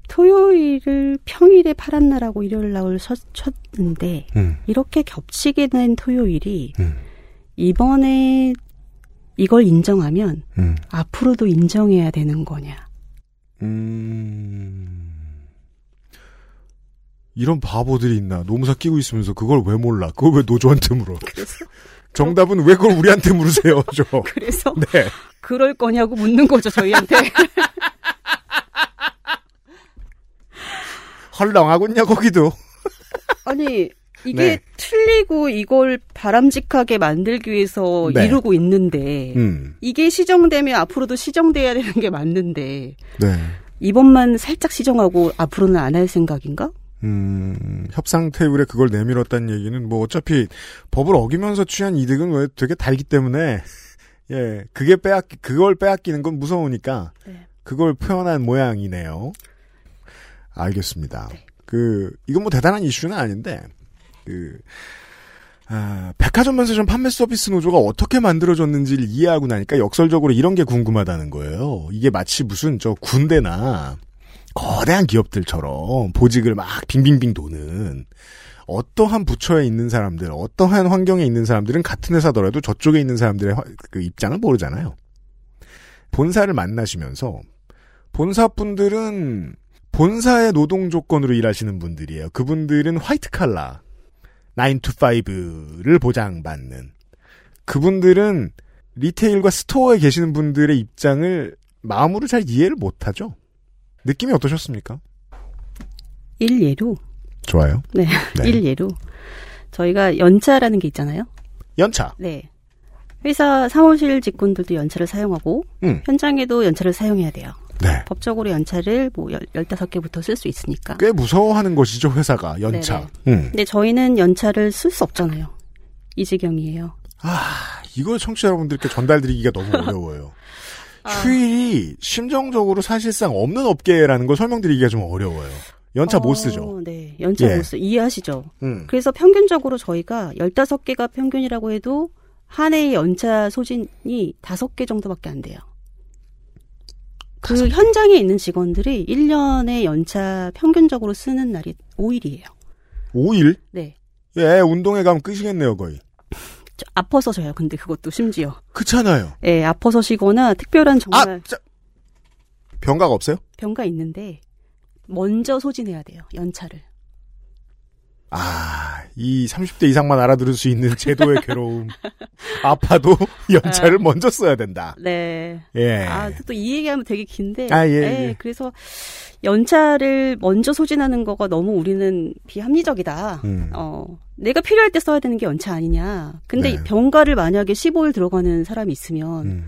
Speaker 8: 토요일을 평일에 팔았나라고 일요일 날을 쳤- 쳤는데
Speaker 2: 음.
Speaker 8: 이렇게 겹치게 된 토요일이
Speaker 2: 음.
Speaker 8: 이번에 이걸 인정하면
Speaker 2: 음.
Speaker 8: 앞으로도 인정해야 되는 거냐?
Speaker 2: 음. 이런 바보들이 있나? 노무사 끼고 있으면서 그걸 왜 몰라? 그걸 왜 노조한테 물어? 정답은 왜 그걸 우리한테 물으세요, 저?
Speaker 8: 그래서
Speaker 2: 네.
Speaker 8: 그럴 거냐고 묻는 거죠 저희한테.
Speaker 2: 헐렁하군요, 거기도.
Speaker 8: 아니 이게
Speaker 2: 네.
Speaker 8: 틀리고 이걸 바람직하게 만들기 위해서
Speaker 2: 네.
Speaker 8: 이루고 있는데
Speaker 2: 음.
Speaker 8: 이게 시정되면 앞으로도 시정돼야 되는 게 맞는데
Speaker 2: 네.
Speaker 8: 이번만 살짝 시정하고 앞으로는 안 할 생각인가?
Speaker 2: 음, 협상 테이블에 그걸 내밀었다는 얘기는 뭐 어차피 법을 어기면서 취한 이득은 왜 되게 달기 때문에 예, 그게 빼앗기 그걸 빼앗기는 건 무서우니까
Speaker 8: 네.
Speaker 2: 그걸 표현한 모양이네요. 알겠습니다. 그 이건 뭐 대단한 이슈는 아닌데 그 아, 백화점 면세점 판매 서비스 노조가 어떻게 만들어졌는지를 이해하고 나니까 역설적으로 이런 게 궁금하다는 거예요. 이게 마치 무슨 저 군대나 거대한 기업들처럼 보직을 막 빙빙빙 도는 어떠한 부처에 있는 사람들, 어떠한 환경에 있는 사람들은 같은 회사더라도 저쪽에 있는 사람들의 화- 그 입장을 모르잖아요. 본사를 만나시면서 본사분들은 본사의 노동 조건으로 일하시는 분들이에요. 그분들은 화이트 칼라, 9 to 5를 보장받는. 그분들은 리테일과 스토어에 계시는 분들의 입장을 마음으로 잘 이해를 못하죠. 느낌이 어떠셨습니까?
Speaker 8: 일예로
Speaker 2: 좋아요.
Speaker 8: 네,
Speaker 2: 네.
Speaker 8: 일예로 저희가 연차라는 게 있잖아요.
Speaker 2: 연차.
Speaker 8: 네. 회사 사무실 직군들도 연차를 사용하고
Speaker 2: 음.
Speaker 8: 현장에도 연차를 사용해야 돼요.
Speaker 2: 네.
Speaker 8: 법적으로 연차를 뭐 15개부터 쓸 수 있으니까.
Speaker 2: 꽤 무서워하는 것이죠, 회사가. 연차. 음.
Speaker 8: 근데 저희는 연차를 쓸 수 없잖아요. 이 지경이에요.
Speaker 2: 아, 이걸 청취자 여러분들께 전달드리기가 너무 어려워요.
Speaker 8: 아.
Speaker 2: 휴일이 심정적으로 사실상 없는 업계라는 걸 설명드리기가 좀 어려워요. 연차 못
Speaker 8: 어,
Speaker 2: 쓰죠.
Speaker 8: 네. 연차
Speaker 2: 예.
Speaker 8: 못 쓰. 이해하시죠?
Speaker 2: 음.
Speaker 8: 그래서 평균적으로 저희가 15개가 평균이라고 해도 한 해의 연차 소진이 5개 정도밖에 안 돼요. 그 현장에 있는 직원들이 1년에 연차 평균적으로 쓰는 날이 5일이에요.
Speaker 2: 5일?
Speaker 8: 네.
Speaker 2: 예, 운동회 가면 끄시겠네요, 거의.
Speaker 8: 저 아파서 져요. 근데 그것도 심지어.
Speaker 2: 그렇잖아요.
Speaker 8: 예, 아파서 쉬거나 특별한 정말
Speaker 2: 아, 자, 병가가 없어요?
Speaker 8: 병가 있는데 먼저 소진해야 돼요. 연차를.
Speaker 2: 아, 이 30대 이상만 알아들을 수 있는 제도의 괴로움. 아파도 연차를 먼저 써야 된다.
Speaker 8: 네.
Speaker 2: 예.
Speaker 8: 아, 또 이 얘기하면 되게 긴데.
Speaker 2: 아, 예,
Speaker 8: 예,
Speaker 2: 예.
Speaker 8: 그래서 연차를 먼저 소진하는 거가 너무 우리는 비합리적이다.
Speaker 2: 음.
Speaker 8: 어, 내가 필요할 때 써야 되는 게 연차 아니냐. 근데
Speaker 2: 네.
Speaker 8: 병가를 만약에 15일 들어가는 사람이 있으면
Speaker 2: 음.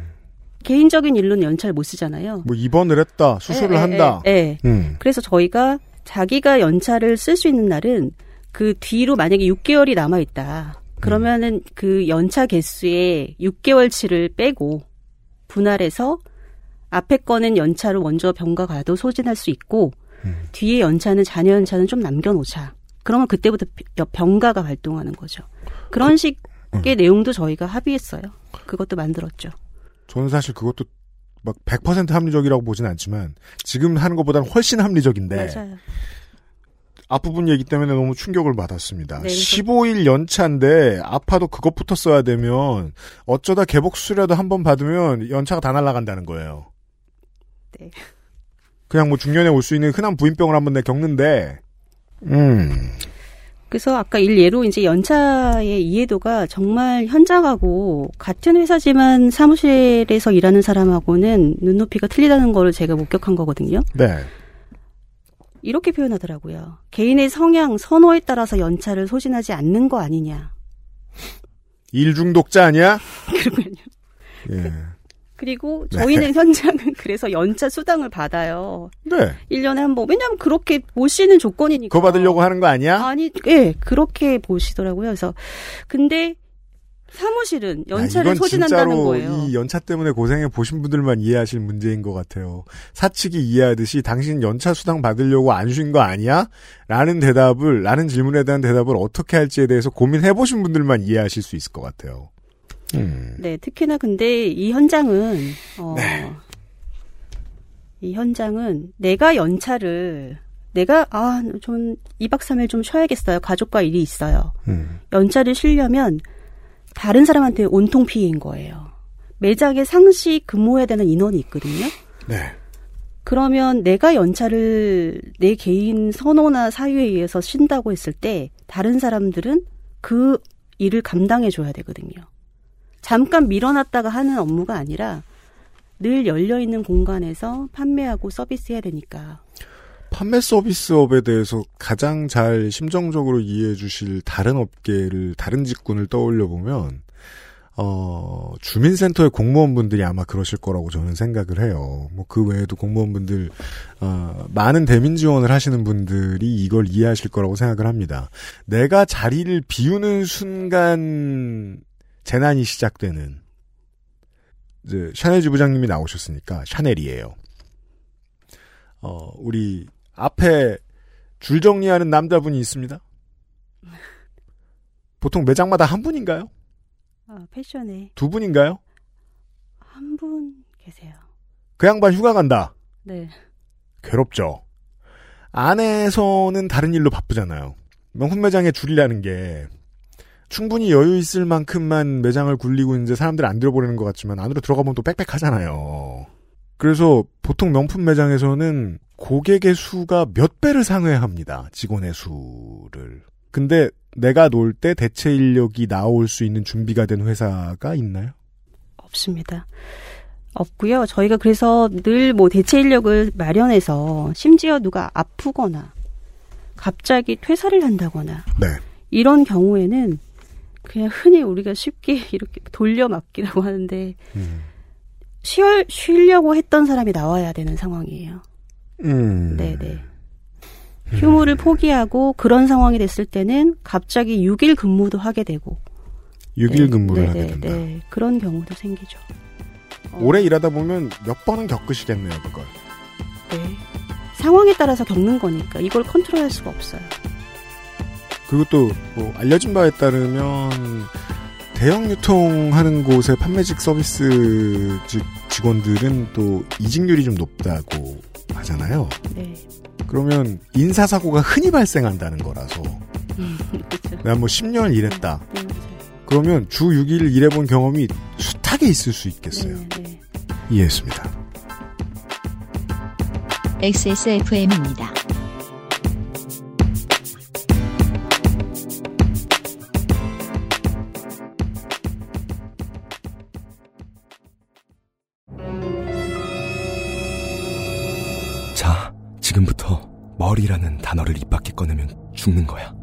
Speaker 8: 개인적인 일로는 연차를 못 쓰잖아요.
Speaker 2: 뭐 입원을 했다, 수술을
Speaker 8: 예, 예,
Speaker 2: 한다.
Speaker 8: 예, 예.
Speaker 2: 음.
Speaker 8: 그래서 저희가 자기가 연차를 쓸 수 있는 날은 그 뒤로 만약에 6개월이 남아 있다. 그러면은 그 연차 개수의 6개월치를 빼고 분할해서 앞에 거는 연차로 먼저 병가 가도 소진할 수 있고
Speaker 2: 음.
Speaker 8: 뒤에 연차는 잔여 연차는 좀 남겨놓자. 그러면 그때부터 비- 병가가 발동하는 거죠. 그런 식의
Speaker 2: 음.
Speaker 8: 내용도 저희가 합의했어요. 그것도 만들었죠.
Speaker 2: 저는 사실 그것도 막 100% 합리적이라고 보진 않지만 지금 하는 것보다는 훨씬 합리적인데
Speaker 8: 맞아요.
Speaker 2: 앞부분 얘기 때문에 너무 충격을 받았습니다.
Speaker 8: 네, 그래서-
Speaker 2: 15일 연차인데 아파도 그것부터 써야 되면 어쩌다 개복 수술이라도 한 번 받으면 연차가 다 날아간다는 거예요.
Speaker 8: 네.
Speaker 2: 그냥 뭐 중년에 올 수 있는 흔한 부인병을 한번 내 겪는데 음.
Speaker 8: 그래서 아까 일 예로 이제 연차의 이해도가 정말 현장하고 같은 회사지만 사무실에서 일하는 사람하고는 눈높이가 틀리다는 거를 제가 목격한 거거든요.
Speaker 2: 네.
Speaker 8: 이렇게 표현하더라고요. 개인의 성향, 선호에 따라서 연차를 소진하지 않는 거 아니냐.
Speaker 2: 일 중독자 아니야?
Speaker 8: 그러군요.
Speaker 2: 예.
Speaker 8: 그리고
Speaker 2: 네.
Speaker 8: 저희는 현장은 그래서 연차 수당을 받아요.
Speaker 2: 네.
Speaker 8: 1년에 한 번. 왜냐하면 그렇게 보시는 조건이니까.
Speaker 2: 그거 받으려고 하는 거 아니야?
Speaker 8: 아니, 예, 그렇게 보시더라고요. 그래서 근데 사무실은
Speaker 2: 야,
Speaker 8: 연차를
Speaker 2: 이건
Speaker 8: 소진한다는 거예요.
Speaker 2: 이 연차 때문에 고생해 보신 분들만 이해하실 문제인 것 같아요. 사측이 이해하듯이 당신 연차 수당 받으려고 안 쉰 거 아니야? 라는 대답을 라는 질문에 대한 대답을 어떻게 할지에 대해서 고민해 보신 분들만 이해하실 수 있을 것 같아요. 음.
Speaker 8: 네, 특히나 근데 이 현장은 어,
Speaker 2: 네.
Speaker 8: 이 현장은 내가 연차를 내가 아, 좀 2박 3일 좀 쉬어야겠어요. 가족과 일이 있어요.
Speaker 2: 음.
Speaker 8: 연차를 쉬려면 다른 사람한테 온통 피해인 거예요. 매장에 상시 근무해야 되는 인원이 있거든요.
Speaker 2: 네.
Speaker 8: 그러면 내가 연차를 내 개인 선호나 사유에 의해서 쉰다고 했을 때 다른 사람들은 그 일을 감당해 줘야 되거든요. 잠깐 밀어놨다가 하는 업무가 아니라 늘 열려 있는 공간에서 판매하고 서비스해야 되니까.
Speaker 2: 판매 서비스업에 대해서 가장 잘 심정적으로 이해해 주실 다른 업계를 다른 직군을 떠올려 보면 어, 주민센터의 공무원분들이 아마 그러실 거라고 저는 생각을 해요. 뭐 그 외에도 공무원분들 어, 많은 대민 지원을 하시는 분들이 이걸 이해하실 거라고 생각을 합니다. 내가 자리를 비우는 순간 재난이 시작되는 이제 샤넬 지부장님이 나오셨으니까 샤넬이에요. 어, 우리 앞에 줄 정리하는 남자분이 있습니다. 보통 매장마다 한 분인가요?
Speaker 8: 아, 패션에
Speaker 2: 두 분인가요?
Speaker 8: 한 분 계세요.
Speaker 2: 그 양반 휴가 간다.
Speaker 8: 네.
Speaker 2: 괴롭죠. 안에서는 다른 일로 바쁘잖아요. 명품 매장에 줄이라는 게 충분히 여유 있을 만큼만 매장을 굴리고 이제 사람들 안 들어보내는 것 같지만 안으로 들어가면 또 빽빽하잖아요. 그래서 보통 명품 매장에서는 고객의 수가 몇 배를 상회합니다. 직원의 수를. 근데 내가 놀 때 대체 인력이 나올 수 있는 준비가 된 회사가 있나요?
Speaker 8: 없습니다. 없고요. 저희가 그래서 늘 뭐 대체 인력을 마련해서 심지어 누가 아프거나 갑자기 퇴사를 한다거나
Speaker 2: 네.
Speaker 8: 이런 경우에는 그냥 흔히 우리가 쉽게 이렇게 돌려막기라고 하는데
Speaker 2: 음.
Speaker 8: 쉬어, 쉬려고 했던 사람이 나와야 되는 상황이에요.
Speaker 2: 음.
Speaker 8: 네네. 휴무를 포기하고 그런 상황이 됐을 때는 갑자기 6일 근무도 하게 되고.
Speaker 2: 6일
Speaker 8: 네,
Speaker 2: 근무를
Speaker 8: 네,
Speaker 2: 하게
Speaker 8: 네,
Speaker 2: 된다.
Speaker 8: 네. 그런 경우도 생기죠. 어,
Speaker 2: 오래 일하다 보면 몇 번은 겪으시겠네요, 그걸.
Speaker 8: 네. 상황에 따라서 겪는 거니까 이걸 컨트롤할 수가 없어요.
Speaker 2: 그리고 또, 뭐, 알려진 바에 따르면, 대형 유통하는 곳의 판매직 서비스 직 직원들은 또 이직률이 좀 높다고 하잖아요.
Speaker 8: 네.
Speaker 2: 그러면 인사사고가 흔히 발생한다는 거라서.
Speaker 8: 그렇죠.
Speaker 2: 내가 뭐 10년을 일했다.
Speaker 8: 네, 맞아요.
Speaker 2: 그러면 주 6일 일해본 경험이 숱하게 있을 수 있겠어요.
Speaker 8: 네, 네.
Speaker 2: 이해했습니다.
Speaker 1: XSFM입니다.
Speaker 6: 머리라는 단어를 입 밖에 꺼내면 죽는 거야.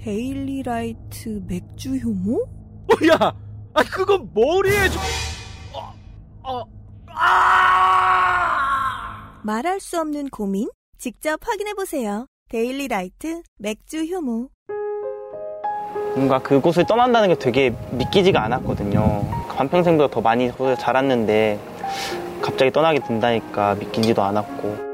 Speaker 7: 데일리라이트 맥주 효모?
Speaker 3: 어, 야! 아, 그건 머리에 좀, 어, 어, 아!
Speaker 7: 말할 수 없는 고민? 직접 확인해 보세요. 데일리라이트 맥주 효모.
Speaker 9: 뭔가 그곳을 떠난다는 게 되게 믿기지가 않았거든요. 반평생보다 더 많이 자랐는데 갑자기 떠나게 된다니까 믿기지도 않았고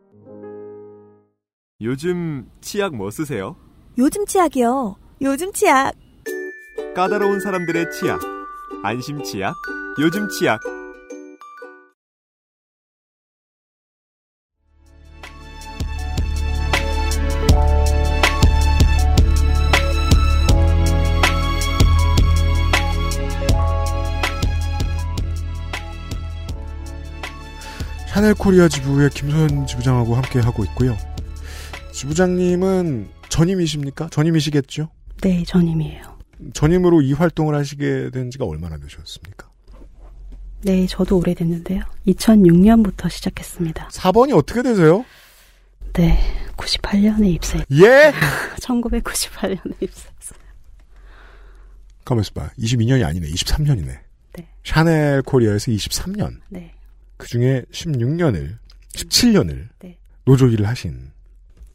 Speaker 6: 요즘 치약 뭐 쓰세요?
Speaker 7: 요즘 치약이요. 요즘 치약.
Speaker 6: 까다로운 사람들의 치약. 안심 치약. 요즘 치약.
Speaker 2: 샤넬 코리아 지부의 김소연 지부장하고 함께 하고 있고요. 지부장님은 전임이십니까? 전임이시겠죠?
Speaker 8: 네, 전임이에요.
Speaker 2: 전임으로 이 활동을 하시게 된 지가 얼마나 되셨습니까?
Speaker 8: 네, 저도 오래됐는데요. 2006년부터 시작했습니다.
Speaker 2: 4번이 어떻게 되세요?
Speaker 8: 네, 98년에 입사했,
Speaker 2: 예?
Speaker 8: 1998년에 입사했어요.
Speaker 2: 가만 있어 봐. 22년이 아니네. 23년이네.
Speaker 8: 네.
Speaker 2: 샤넬 코리아에서 23년.
Speaker 8: 네,
Speaker 2: 그 중에 16년을, 17년을
Speaker 8: 네.
Speaker 2: 노조 일을 하신.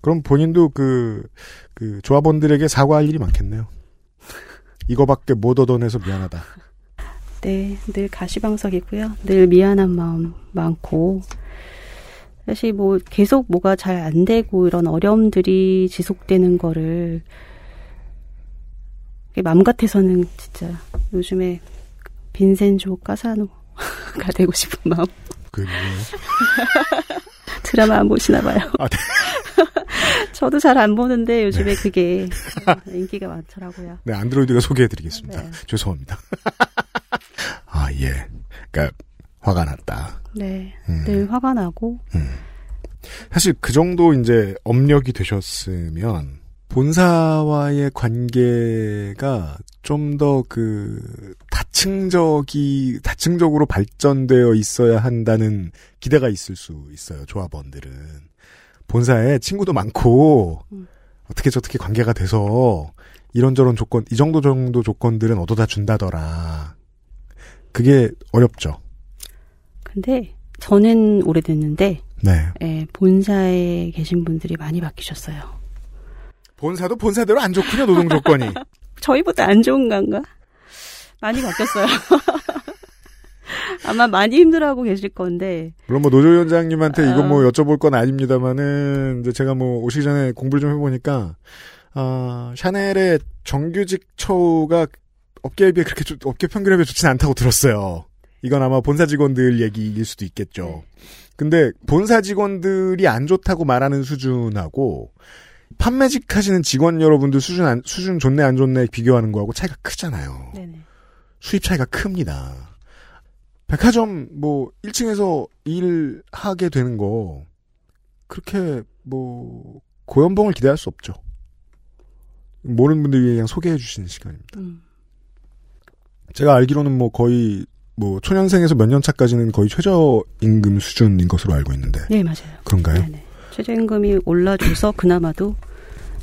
Speaker 2: 그럼 본인도 그, 그 조합원들에게 사과할 일이 많겠네요. 이거밖에 못 얻어내서 미안하다.
Speaker 8: 네, 늘 가시방석이고요. 늘 미안한 마음 많고, 사실 뭐 계속 뭐가 잘 안 되고 이런 어려움들이 지속되는 거를 맘 같아서는 진짜 요즘에 빈센조 까사노가 되고 싶은 마음.
Speaker 2: 그,
Speaker 8: 드라마 안 보시나 봐요.
Speaker 2: 아, 네.
Speaker 8: 저도 잘 안 보는데 요즘에 그게 인기가 많더라고요.
Speaker 2: 네, 안드로이드가 소개해드리겠습니다.
Speaker 8: 네.
Speaker 2: 죄송합니다. 아, 예. 그니까, 화가 났다.
Speaker 8: 네,
Speaker 2: 음.
Speaker 8: 늘 화가 나고
Speaker 2: 사실 그 정도 이제 업력이 되셨으면, 본사와의 관계가 좀 더 그, 다층적이, 다층적으로 발전되어 있어야 한다는 기대가 있을 수 있어요, 조합원들은. 본사에 친구도 많고,
Speaker 8: 음.
Speaker 2: 어떻게 저렇게 관계가 돼서, 이런저런 조건, 이 정도 정도 조건들은 얻어다 준다더라. 그게 어렵죠.
Speaker 8: 근데 저는 오래됐는데
Speaker 2: 네.
Speaker 8: 예, 본사에 계신 분들이 많이 바뀌셨어요.
Speaker 2: 본사도 본사대로 안 좋군요, 노동 조건이.
Speaker 8: 저희보다 안 좋은 건가? 많이 바뀌었어요. 아마 많이 힘들어하고 계실 건데
Speaker 2: 물론 뭐 노조위원장님한테
Speaker 8: 어.
Speaker 2: 뭐 여쭤볼 건 아닙니다만은 이제 제가 뭐 오시기 전에 공부를 좀 해보니까 아 샤넬의 정규직 처우가 업계에 비해 그렇게 좋- 업계 평균에 비해 좋진 않다고 들었어요. 이건 아마 본사 직원들 얘기일 수도 있겠죠. 근데 본사 직원들이 안 좋다고 말하는 수준하고 판매직 하시는 직원 여러분들 수준 안, 수준 좋네 안 좋네 비교하는 거하고 차이가 크잖아요.
Speaker 8: 네네.
Speaker 2: 수입 차이가 큽니다. 백화점 뭐 1층에서 일하게 되는 거 그렇게 뭐 고연봉을 기대할 수 없죠. 모르는 분들이 그냥 소개해 주시는 시간입니다.
Speaker 8: 음.
Speaker 2: 제가 알기로는 뭐 거의 뭐 초년생에서 몇 년 차까지는 거의 최저 임금 수준인 것으로 알고 있는데
Speaker 8: 네, 맞아요.
Speaker 2: 그런가요?
Speaker 8: 네네. 최저임금이 올라줘서 그나마도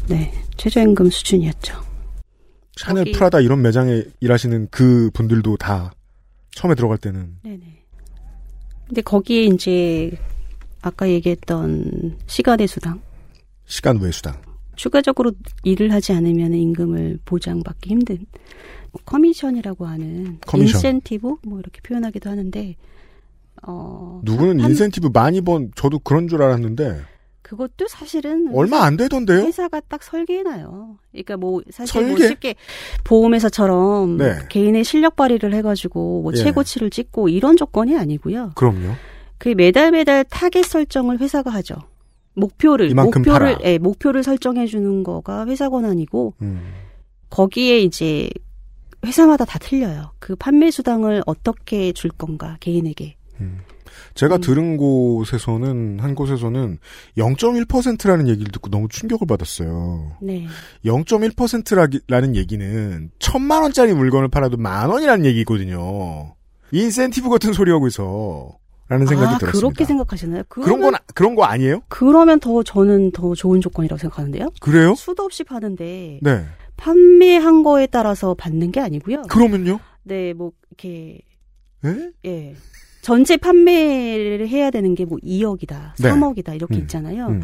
Speaker 8: 네 최저임금 수준이었죠.
Speaker 2: 샤넬, 프라다 이런 매장에 일하시는 그 분들도 다 처음에 들어갈 때는
Speaker 8: 네네. 근데 거기에 이제 아까 얘기했던 시간의 수당
Speaker 2: 시간 외 수당.
Speaker 8: 추가적으로 일을 하지 않으면 임금을 보장받기 힘든 뭐 커미션이라고 하는
Speaker 2: 커미션.
Speaker 8: 인센티브 뭐 이렇게 표현하기도 하는데 어
Speaker 2: 누구는
Speaker 8: 한-
Speaker 2: 인센티브 많이 번 저도 그런 줄 알았는데
Speaker 8: 그것도 사실은
Speaker 2: 얼마 안 되던데요?
Speaker 8: 회사가 딱 설계해놔요. 그러니까 뭐 사실 뭐
Speaker 2: 설계?
Speaker 8: 쉽게 보험회사처럼
Speaker 2: 네.
Speaker 8: 개인의 실력 발휘를 해가지고 뭐
Speaker 2: 예.
Speaker 8: 최고치를 찍고 이런 조건이 아니고요.
Speaker 2: 그럼요.
Speaker 8: 그 매달 매달 타겟 설정을 회사가 하죠. 목표를
Speaker 2: 이만큼
Speaker 8: 목표를. 예, 목표를 설정해 주는 거가 회사 권한이고
Speaker 2: 음.
Speaker 8: 거기에 이제 회사마다 다 틀려요. 그 판매 수당을 어떻게 줄 건가 개인에게.
Speaker 2: 제가
Speaker 8: 음.
Speaker 2: 들은 곳에서는 한 곳에서는 0.1%라는 얘기를 듣고 너무 충격을 받았어요.
Speaker 8: 네.
Speaker 2: 0.1%라는 얘기는 천만 원짜리 물건을 팔아도 만 원이라는 얘기거든요. 인센티브 같은 소리 하고 있어. 라는 생각이
Speaker 8: 아,
Speaker 2: 들었습니다.
Speaker 8: 그렇게 생각하시나요?
Speaker 2: 그런 건 그런 거 아니에요?
Speaker 8: 그러면 더 저는 더 좋은 조건이라고 생각하는데요.
Speaker 2: 그래요?
Speaker 8: 수도 없이 파는데
Speaker 2: 네.
Speaker 8: 판매한 거에 따라서 받는 게 아니고요.
Speaker 2: 그러면요?
Speaker 8: 네, 뭐 이렇게
Speaker 2: 예?
Speaker 8: 예. 전체 판매를 해야 되는 게 뭐 2억이다,
Speaker 2: 네.
Speaker 8: 3억이다 이렇게
Speaker 2: 음,
Speaker 8: 있잖아요.
Speaker 2: 음.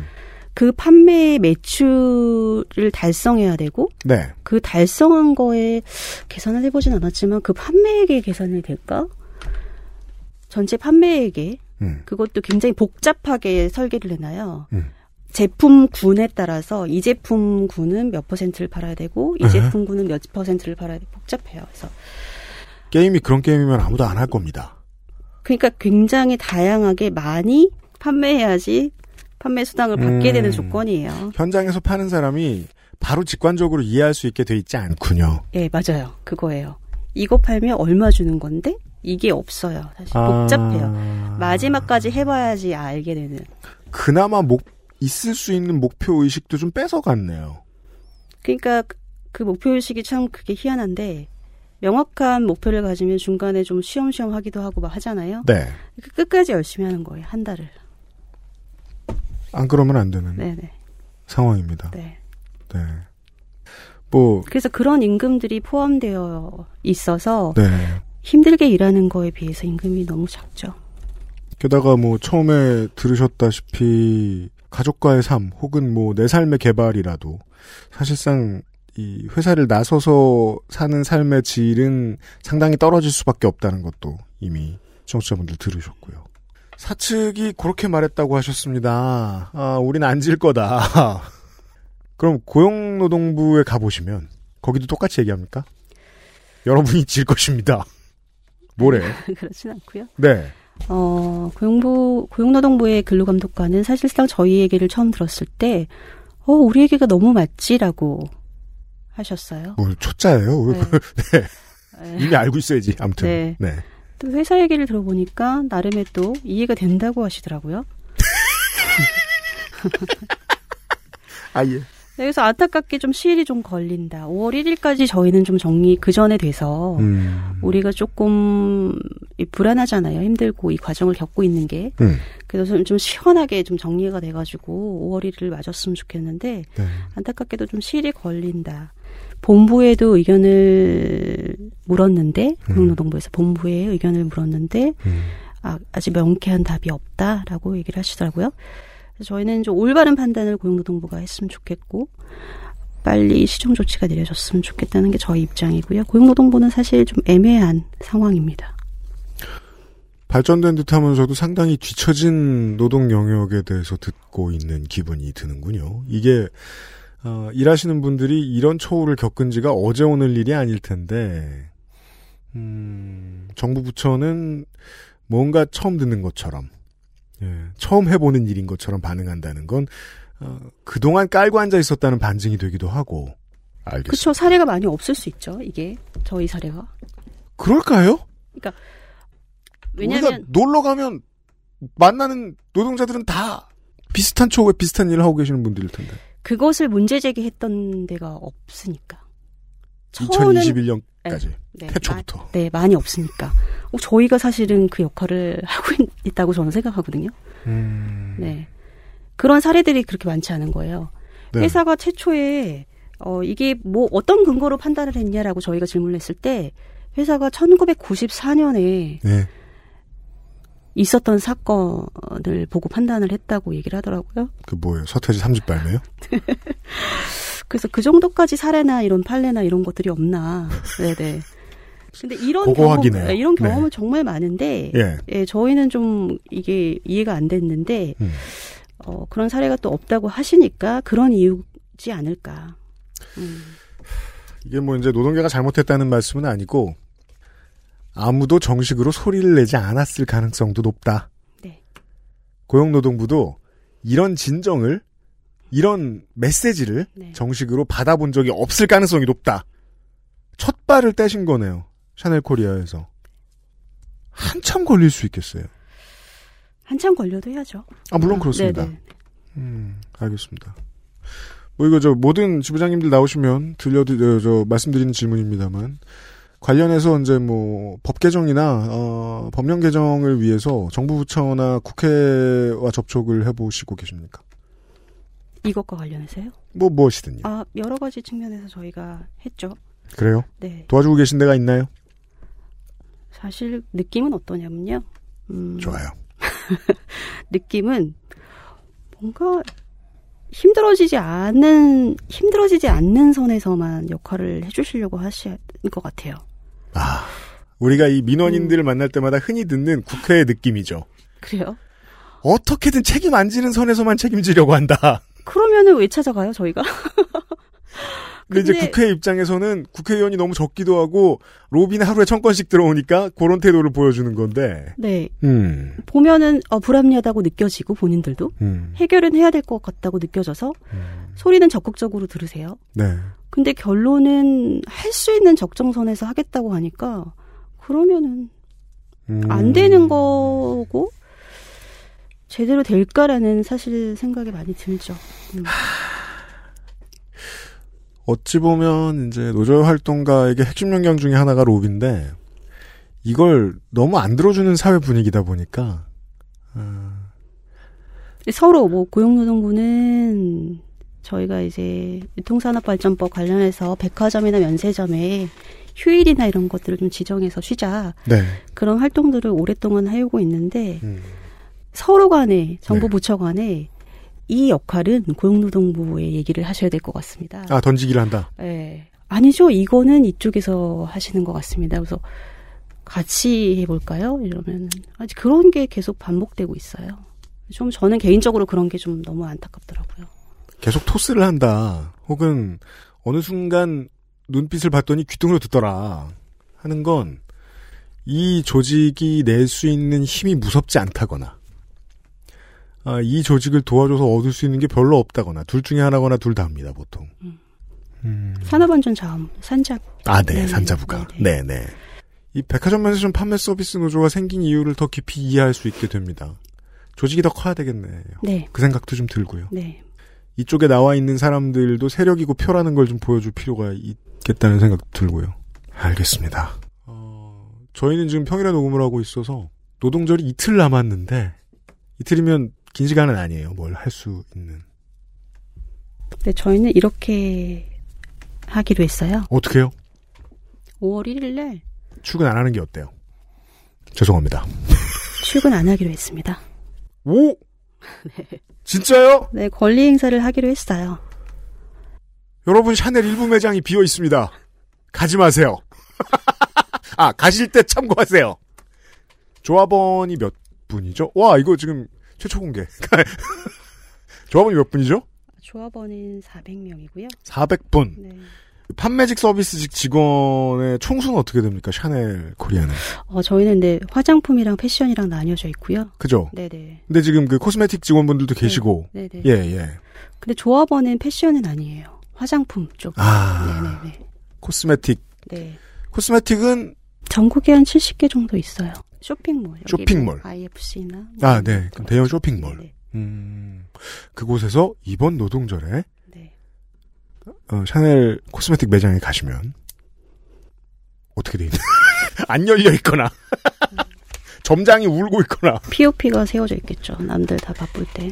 Speaker 8: 그 판매 매출을 달성해야 되고
Speaker 2: 네.
Speaker 8: 그 달성한 거에 계산을 해보진 않았지만 그 판매액에 계산이 될까? 전체 판매액에
Speaker 2: 음.
Speaker 8: 그것도 굉장히 복잡하게 설계를 해놔요.
Speaker 2: 음.
Speaker 8: 제품군에 따라서 이 제품군은 몇 퍼센트를 팔아야 되고 이
Speaker 2: 네.
Speaker 8: 제품군은 몇 퍼센트를 팔아야 돼 복잡해요. 그래서
Speaker 2: 게임이 그런 게임이면 아무도 안 할 겁니다.
Speaker 8: 그러니까 굉장히 다양하게 많이 판매해야지 판매 수당을 받게
Speaker 2: 음.
Speaker 8: 되는 조건이에요.
Speaker 2: 현장에서 파는 사람이 바로 직관적으로 이해할 수 있게 돼 있지 않군요.
Speaker 8: 예, 맞아요. 그거예요. 이거 팔면 얼마 주는 건데 이게 없어요. 사실 복잡해요.
Speaker 2: 아.
Speaker 8: 마지막까지 해봐야지 알게 되는.
Speaker 2: 그나마 목 있을 수 있는 목표 의식도 좀 뺏어갔네요.
Speaker 8: 그러니까 그- 그 목표 의식이 참 그게 희한한데 명확한 목표를 가지면 중간에 좀 쉬엄쉬엄 하기도 하고 막 하잖아요.
Speaker 2: 네.
Speaker 8: 그 끝까지 열심히 하는 거예요. 한 달을.
Speaker 2: 안 그러면 안 되는
Speaker 8: 네네.
Speaker 2: 상황입니다.
Speaker 8: 네.
Speaker 2: 네. 뭐
Speaker 8: 그래서 그런 임금들이 포함되어 있어서
Speaker 2: 네.
Speaker 8: 힘들게 일하는 거에 비해서 임금이 너무 작죠.
Speaker 2: 게다가 뭐 처음에 들으셨다시피 가족과의 삶 혹은 뭐 내 삶의 개발이라도 사실상 이 회사를 나서서 사는 삶의 질은 상당히 떨어질 수밖에 없다는 것도 이미 청취자분들 들으셨고요. 사측이 그렇게 말했다고 하셨습니다. 아, 우린 안 질 거다. 그럼 고용노동부에 가보시면 거기도 똑같이 얘기합니까? 여러분이 질 것입니다. 뭐래?
Speaker 8: 그렇진 않고요.
Speaker 2: 네.
Speaker 8: 어, 고용부, 고용노동부의 근로감독관은 사실상 저희 얘기를 처음 들었을 때, 어, 우리 얘기가 너무 맞지라고 하셨어요.
Speaker 2: 뭐 초짜예요.
Speaker 8: 네.
Speaker 2: 네.
Speaker 8: 네.
Speaker 2: 이미 알고 있어야지. 아무튼.
Speaker 8: 네.
Speaker 2: 네.
Speaker 8: 또 회사 얘기를 들어보니까 나름의 또 이해가 된다고 하시더라고요.
Speaker 2: 아 예.
Speaker 8: 네, 그래서 안타깝게 좀 시일이 좀 걸린다. 5월 1일까지 저희는 좀 정리 그 전에 돼서
Speaker 2: 음.
Speaker 8: 우리가 조금 이 불안하잖아요. 힘들고 이 과정을 겪고 있는 게.
Speaker 2: 음.
Speaker 8: 그래서 좀, 좀 시원하게 좀 정리가 돼가지고 5월 1일 맞았으면 좋겠는데
Speaker 2: 네.
Speaker 8: 안타깝게도 좀 시일이 걸린다. 본부에도 의견을 물었는데 고용노동부에서 본부에 의견을 물었는데
Speaker 2: 음.
Speaker 8: 아, 아직 명쾌한 답이 없다라고 얘기를 하시더라고요. 그래서 저희는 좀 올바른 판단을 고용노동부가 했으면 좋겠고 빨리 시정 조치가 내려졌으면 좋겠다는 게 저희 입장이고요. 고용노동부는 사실 좀 애매한 상황입니다.
Speaker 2: 발전된 듯 하면서도 상당히 뒤처진 노동 영역에 대해서 듣고 있는 기분이 드는군요. 이게 어, 일하시는 분들이 이런 처우를 겪은 지가 어제 오늘 일이 아닐 텐데 음, 정부 부처는 뭔가 처음 듣는 것처럼 예, 처음 해보는 일인 것처럼 반응한다는 건 어, 그동안 깔고 앉아 있었다는 반증이 되기도 하고 알겠습니다.
Speaker 8: 그렇죠. 사례가 많이 없을 수 있죠. 이게 저희 사례가.
Speaker 2: 그럴까요?
Speaker 8: 왜냐면
Speaker 2: 우리가 놀러 가면 만나는 노동자들은 다 비슷한 처우에 비슷한 일을 하고 계시는 분들일 텐데.
Speaker 8: 그것을 문제 제기했던 데가 없으니까. 처우는
Speaker 2: 2021년까지
Speaker 8: 네,
Speaker 2: 태초부터.
Speaker 8: 마- 네, 많이 없으니까. 어, 저희가 사실은 그 역할을 하고 있, 있다고 저는 생각하거든요.
Speaker 2: 음,
Speaker 8: 네. 그런 사례들이 그렇게 많지 않은 거예요.
Speaker 2: 네.
Speaker 8: 회사가 최초에 어 이게 뭐 어떤 근거로 판단을 했냐라고 저희가 질문을 했을 때 회사가 1994년에
Speaker 2: 네.
Speaker 8: 있었던 사건을 보고 판단을 했다고 얘기를 하더라고요.
Speaker 2: 그 뭐예요? 서태지 3집 발매요?
Speaker 8: 그래서 그 정도까지 사례나 이런 판례나 이런 것들이 없나. 네네. 근데 이런 경험. 네, 이런
Speaker 2: 네.
Speaker 8: 경험은 정말 많은데,
Speaker 2: 예.
Speaker 8: 예, 저희는 좀 이게 이해가 안 됐는데,
Speaker 2: 음.
Speaker 8: 어, 그런 사례가 또 없다고 하시니까 그런 이유지 않을까. 음.
Speaker 2: 이게 뭐 이제 노동계가 잘못했다는 말씀은 아니고 아무도 정식으로 소리를 내지 않았을 가능성도 높다.
Speaker 8: 네.
Speaker 2: 고용노동부도 이런 진정을 이런 메시지를
Speaker 8: 네.
Speaker 2: 정식으로 받아본 적이 없을 가능성이 높다. 첫 발을 떼신 거네요. 샤넬 코리아에서. 한참 걸릴 수 있겠어요.
Speaker 8: 한참 걸려도 해야죠.
Speaker 2: 아, 물론 그렇습니다.
Speaker 8: 네네.
Speaker 2: 음, 알겠습니다. 뭐 이거 저 모든 지부장님들 나오시면 들려드 저 말씀드리는 질문입니다만 관련해서 이제 뭐 법 개정이나 어, 법령 개정을 위해서 정부 부처나 국회와 접촉을 해보시고 계십니까?
Speaker 8: 이것과 관련해서요?
Speaker 2: 뭐 무엇이든요.
Speaker 8: 아, 여러 가지 측면에서 저희가 했죠.
Speaker 2: 그래요?
Speaker 8: 네.
Speaker 2: 도와주고 계신 데가 있나요?
Speaker 8: 사실 느낌은 어떠냐면요. 음,
Speaker 2: 좋아요.
Speaker 8: 느낌은 뭔가 힘들어지지 않은 힘들어지지 않는 선에서만 역할을 해주시려고 하시는 것 같아요.
Speaker 2: 아, 우리가 이
Speaker 8: 음.
Speaker 2: 민원인들을 만날 때마다 흔히 듣는 국회의 느낌이죠.
Speaker 8: 그래요?
Speaker 2: 어떻게든 책임 안 지는 선에서만 책임지려고 한다.
Speaker 8: 그러면은 왜 찾아가요, 저희가?
Speaker 2: 근데 이제
Speaker 8: 근데-
Speaker 2: 국회 입장에서는 국회의원이 너무 적기도 하고 로비는 하루에 천 건씩 들어오니까 그런 태도를 보여주는 건데.
Speaker 8: 네.
Speaker 2: 음.
Speaker 8: 보면은 어, 불합리하다고 느껴지고 본인들도
Speaker 2: 음.
Speaker 8: 해결은 해야 될 것 같다고 느껴져서 소리는 적극적으로 들으세요.
Speaker 2: 네.
Speaker 8: 근데 결론은 할 수 있는 적정선에서 하겠다고 하니까 그러면은
Speaker 2: 음.
Speaker 8: 안 되는 거고 제대로 될까라는 사실 생각이 많이 들죠. 음.
Speaker 2: 어찌 보면 이제 노조 활동가에게 핵심 역량 중에 하나가 로비인데 이걸 너무 안 들어주는 사회 분위기다 보니까
Speaker 8: 서로 뭐 고용노동부는 저희가 이제 유통산업발전법 관련해서 백화점이나 면세점에 휴일이나 이런 것들을 좀 지정해서 쉬자
Speaker 2: 네.
Speaker 8: 그런 활동들을 오랫동안 해오고 있는데
Speaker 2: 음.
Speaker 8: 서로 간에 정부
Speaker 2: 네.
Speaker 8: 부처 간에 이 역할은 고용노동부의 얘기를 하셔야 될 것 같습니다.
Speaker 2: 아 던지기를 한다.
Speaker 8: 예. 아니죠. 이거는 이쪽에서 하시는 것 같습니다. 그래서 같이 해볼까요? 이러면 아직 그런 게 계속 반복되고 있어요. 좀 저는 개인적으로 그런 게 좀 너무 안타깝더라고요.
Speaker 2: 계속 토스를 한다. 혹은 어느 순간 눈빛을 봤더니 귀뚱으로 듣더라. 하는 건 이 조직이 낼 수 있는 힘이 무섭지 않다거나 아, 이 조직을 도와줘서 얻을 수 있는 게 별로 없다거나 둘 중에 하나거나 둘 다입니다 보통. 음.
Speaker 8: 산업안전 자원 산잡.
Speaker 2: 아, 네,
Speaker 8: 네네.
Speaker 2: 산자부가. 네, 네. 이 백화점 면세점 판매 서비스 노조가 생긴 이유를 더 깊이 이해할 수 있게 됩니다. 조직이 더 커야 되겠네요.
Speaker 8: 네.
Speaker 2: 그 생각도 좀 들고요.
Speaker 8: 네.
Speaker 2: 이쪽에 나와 있는 사람들도 세력이고 표라는 걸 좀 보여줄 필요가 있겠다는 생각도 들고요. 알겠습니다. 어, 저희는 지금 평일에 녹음을 하고 있어서 노동절이 이틀 남았는데 이틀이면 긴 시간은 아니에요. 뭘 할 수 있는.
Speaker 8: 네, 저희는 이렇게 하기로 했어요.
Speaker 2: 어떻게 해요?
Speaker 8: 5월 1일 날
Speaker 2: 출근 안 하는 게 어때요? 죄송합니다.
Speaker 8: 출근 안 하기로 했습니다.
Speaker 2: 오! 진짜요?
Speaker 8: 네, 권리 행사를 하기로 했어요.
Speaker 2: 여러분 샤넬 일부 매장이 비어 있습니다. 가지 마세요. 아 가실 때 참고하세요. 조합원이 몇 분이죠? 와 이거 지금 최초 공개. 조합원이 몇 분이죠?
Speaker 8: 조합원은 400명이고요.
Speaker 2: 400분.
Speaker 8: 네.
Speaker 2: 판매직 서비스직 직원의 총수는 어떻게 됩니까? 샤넬 코리아는.
Speaker 8: 어, 저희는 네, 화장품이랑 패션이랑 나뉘어져 있고요.
Speaker 2: 그죠?
Speaker 8: 네네.
Speaker 2: 근데 지금 그 코스메틱 직원분들도 계시고.
Speaker 8: 네네.
Speaker 2: 예, 예.
Speaker 8: 근데 조합원은 패션은 아니에요. 화장품 쪽.
Speaker 2: 아.
Speaker 8: 네네네.
Speaker 2: 코스메틱.
Speaker 8: 네.
Speaker 2: 코스메틱은
Speaker 8: 전국에 한 70개 정도 있어요. 쇼핑몰.
Speaker 2: 쇼핑몰.
Speaker 8: 뭐 IFC나.
Speaker 2: 아, 네. 그럼 대형 쇼핑몰.
Speaker 8: 네.
Speaker 2: 음, 그곳에서 이번 노동절에
Speaker 8: 네.
Speaker 2: 어, 샤넬 코스메틱 매장에 가시면 어떻게 돼 있나? 안 열려 있거나 점장이 울고 있거나.
Speaker 8: POP가 세워져 있겠죠. 남들 다 바쁠 때.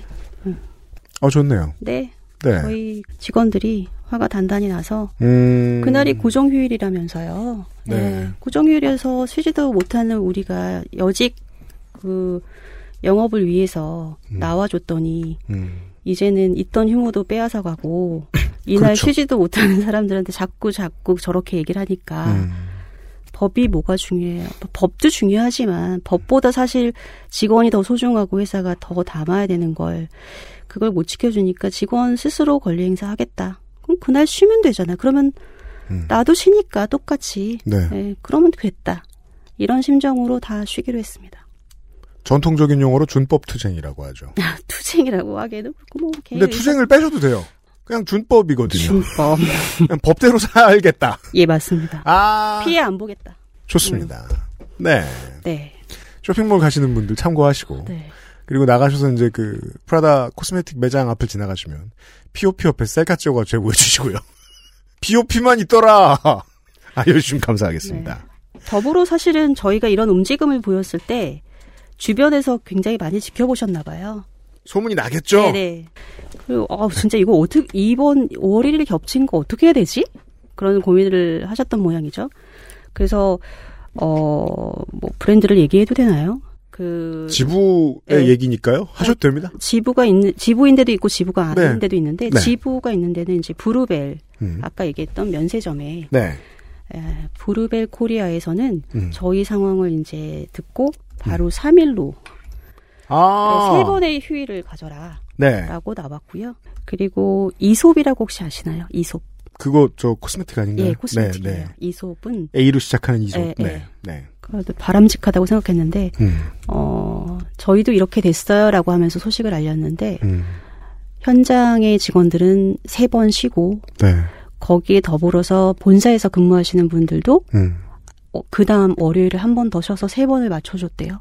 Speaker 2: 어 좋네요.
Speaker 8: 네.
Speaker 2: 네.
Speaker 8: 저희 직원들이 화가 단단히 나서
Speaker 2: 음,
Speaker 8: 그날이 고정휴일이라면서요.
Speaker 2: 네.
Speaker 8: 네. 고정휴일에서 쉬지도 못하는 우리가 여직 그 영업을 위해서
Speaker 2: 음.
Speaker 8: 나와줬더니
Speaker 2: 음,
Speaker 8: 이제는 있던 휴무도 빼앗아 가고 이날
Speaker 2: 그렇죠.
Speaker 8: 쉬지도 못하는 사람들한테 자꾸 자꾸 저렇게 얘기를 하니까
Speaker 2: 음,
Speaker 8: 법이 뭐가 중요해요? 법도 중요하지만 법보다 사실 직원이 더 소중하고 회사가 더 담아야 되는 걸 그걸 못 지켜주니까 직원 스스로 권리 행사하겠다. 그럼 그날 쉬면 되잖아. 그러면
Speaker 2: 음.
Speaker 8: 나도 쉬니까 똑같이.
Speaker 2: 네.
Speaker 8: 예, 그러면 됐다. 이런 심정으로 다 쉬기로 했습니다.
Speaker 2: 전통적인 용어로 준법 투쟁이라고 하죠.
Speaker 8: 투쟁이라고 하기에도 그렇고 뭐
Speaker 2: 근데 투쟁을 빼셔도 돼요. 그냥 준법이거든요.
Speaker 8: 준법.
Speaker 2: 그냥 법대로 살겠다.
Speaker 8: 예, 맞습니다.
Speaker 2: 아,
Speaker 8: 피해 안 보겠다.
Speaker 2: 좋습니다. 네.
Speaker 8: 네.
Speaker 2: 쇼핑몰 가시는 분들 참고하시고
Speaker 8: 네.
Speaker 2: 그리고 나가셔서 이제 그 프라다 코스메틱 매장 앞을 지나가시면 POP 옆에 셀카 찍어가 제보해 주시고요. POP만 있더라. 알려주시면 감사하겠습니다.
Speaker 8: 더불어 사실은 저희가 이런 움직임을 보였을 때 주변에서 굉장히 많이 지켜보셨나 봐요.
Speaker 2: 소문이 나겠죠?
Speaker 8: 네네. 그리고 아 진짜 이거 어떻게 이번 5월 1일 겹친 거 어떻게 해야 되지? 그런 고민을 하셨던 모양이죠. 그래서 어 뭐 브랜드를 얘기해도 되나요? 그
Speaker 2: 지부의
Speaker 8: 네.
Speaker 2: 얘기니까요. 하셔도 됩니다.
Speaker 8: 지부가 있는 지부인 데도 있고 지부가 아닌
Speaker 2: 네.
Speaker 8: 데도 있는데
Speaker 2: 네.
Speaker 8: 지부가 있는 데는 이제 브루벨
Speaker 2: 음.
Speaker 8: 아까 얘기했던 면세점에
Speaker 2: 네.
Speaker 8: 에, 브루벨 코리아에서는
Speaker 2: 음.
Speaker 8: 저희 상황을 이제 듣고 바로 3일로
Speaker 2: 아.
Speaker 8: 세 번의 휴일을 가져라.
Speaker 2: 네.
Speaker 8: 라고 나왔고요. 그리고 이솝이라고 혹시 아시나요? 이솝.
Speaker 2: 그거 저 코스메틱 아닌가요?
Speaker 8: 예, 코스메틱이에요.
Speaker 2: 네, 네.
Speaker 8: 이솝은
Speaker 2: A로 시작하는 이소.
Speaker 8: 예,
Speaker 2: 네.
Speaker 8: 예.
Speaker 2: 네.
Speaker 8: 그래도 바람직하다고 생각했는데
Speaker 2: 음.
Speaker 8: 어 저희도 이렇게 됐어요라고 하면서 소식을 알렸는데
Speaker 2: 음.
Speaker 8: 현장의 직원들은 세 번 쉬고
Speaker 2: 네.
Speaker 8: 거기에 더불어서 본사에서 근무하시는 분들도
Speaker 2: 음.
Speaker 8: 어, 그 다음 월요일에 한 번 더 쉬어서 세 번을 맞춰줬대요.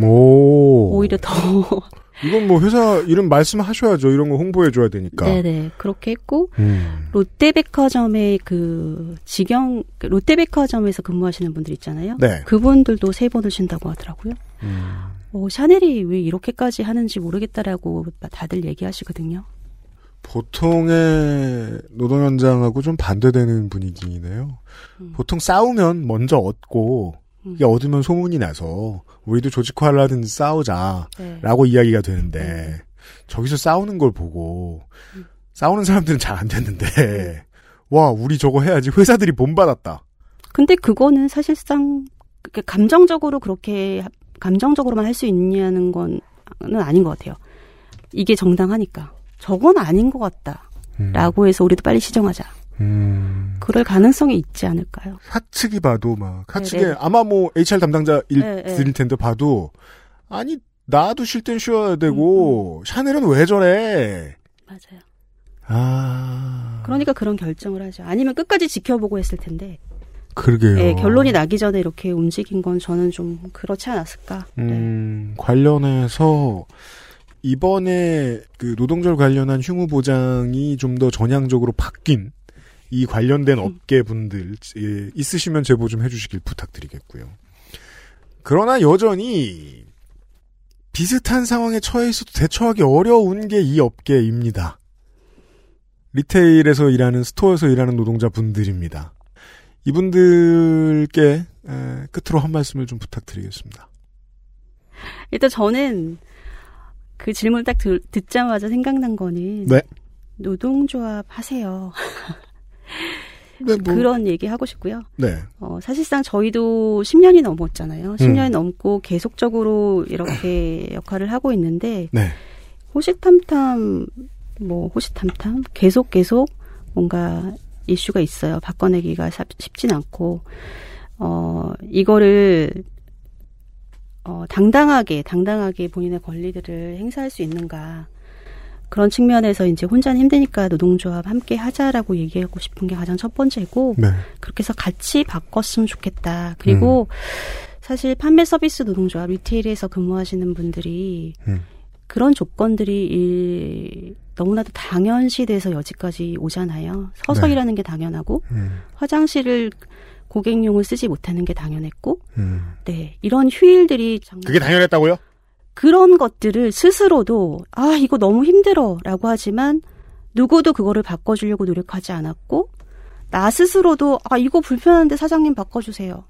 Speaker 2: 오.
Speaker 8: 오히려 더
Speaker 2: 이건 뭐 회사 이름 말씀하셔야죠. 이런 거 홍보해줘야 되니까.
Speaker 8: 네네 그렇게 했고
Speaker 2: 음.
Speaker 8: 롯데백화점의 그 직영 그 롯데백화점에서 근무하시는 분들 있잖아요.
Speaker 2: 네.
Speaker 8: 그분들도 세 번을 쉰다고 하더라고요.
Speaker 2: 음.
Speaker 8: 어, 샤넬이 왜 이렇게까지 하는지 모르겠다라고 다들 얘기하시거든요.
Speaker 2: 보통의 노동 현장하고 좀 반대되는 분위기네요.
Speaker 8: 음.
Speaker 2: 보통 싸우면 먼저 얻고
Speaker 8: 음.
Speaker 2: 이게 얻으면 소문이 나서 우리도 조직화를 하든 싸우자라고
Speaker 8: 네.
Speaker 2: 이야기가 되는데 저기서 싸우는 걸 보고
Speaker 8: 음.
Speaker 2: 싸우는 사람들은 잘 안 됐는데 와 우리 저거 해야지 회사들이 본받았다.
Speaker 8: 근데 그거는 사실상 감정적으로 그렇게 하- 감정적으로만 할 수 있냐는 건 아닌 것 같아요. 이게 정당하니까 저건 아닌 것 같다라고 해서 우리도 빨리 시정하자.
Speaker 2: 음.
Speaker 8: 그럴 가능성이 있지 않을까요?
Speaker 2: 사측이 봐도 막 사측에
Speaker 8: 네, 네.
Speaker 2: 아마 뭐 HR 담당자 일
Speaker 8: 네, 네.
Speaker 2: 드릴 텐데 봐도 아니 나도 쉴 땐 쉬어야
Speaker 8: 음,
Speaker 2: 되고 샤넬은 왜 저래?
Speaker 8: 맞아요.
Speaker 2: 아
Speaker 8: 그러니까 그런 결정을 하죠. 아니면 끝까지 지켜보고 했을 텐데
Speaker 2: 그러게요.
Speaker 8: 예, 결론이 나기 전에 이렇게 움직인 건 저는 좀 그렇지 않았을까. 네.
Speaker 2: 음, 관련해서 이번에 그 노동절 관련한 휴무 보장이 좀 더 전향적으로 바뀐 이 관련된 업계 분들 예, 있으시면 제보 좀 해주시길 부탁드리겠고요. 그러나 여전히 비슷한 상황에 처해 있어도 대처하기 어려운 게 이 업계입니다. 리테일에서 일하는 스토어에서 일하는 노동자 분들입니다. 이분들께 에, 끝으로 한 말씀을 좀 부탁드리겠습니다.
Speaker 8: 일단 저는 그 질문 딱 들, 듣자마자 생각난 거는
Speaker 2: 네.
Speaker 8: 노동조합 하세요.
Speaker 2: 네, 뭐,
Speaker 8: 그런 얘기 하고 싶고요.
Speaker 2: 네.
Speaker 8: 어, 사실상 저희도 10년이 넘었잖아요.
Speaker 2: 음.
Speaker 8: 10년이 넘고 계속적으로 이렇게 역할을 하고 있는데
Speaker 2: 네.
Speaker 8: 호시탐탐 뭐 호시탐탐 계속 계속 뭔가 이슈가 있어요. 바꿔내기가 사- 쉽진 않고 어 이거를 어 당당하게 당당하게 본인의 권리들을 행사할 수 있는가 그런 측면에서 이제 혼자는 힘드니까 노동조합 함께 하자라고 얘기하고 싶은 게 가장 첫 번째고
Speaker 2: 네.
Speaker 8: 그렇게 해서 같이 바꿨으면 좋겠다. 그리고 사실 판매 서비스 노동조합 리테일에서 근무하시는 분들이
Speaker 2: 음.
Speaker 8: 그런 조건들이 일, 너무나도 당연시 돼서 여지까지 오잖아요. 서서
Speaker 2: 네.
Speaker 8: 일하는 게 당연하고
Speaker 2: 음,
Speaker 8: 화장실을 고객용을 쓰지 못하는 게 당연했고,
Speaker 2: 음.
Speaker 8: 네 이런 휴일들이 정말
Speaker 2: 그게 당연했다고요?
Speaker 8: 그런 것들을 스스로도 아 이거 너무 힘들어라고 하지만 누구도 그거를 바꿔주려고 노력하지 않았고 나 스스로도 아 이거 불편한데 사장님 바꿔주세요.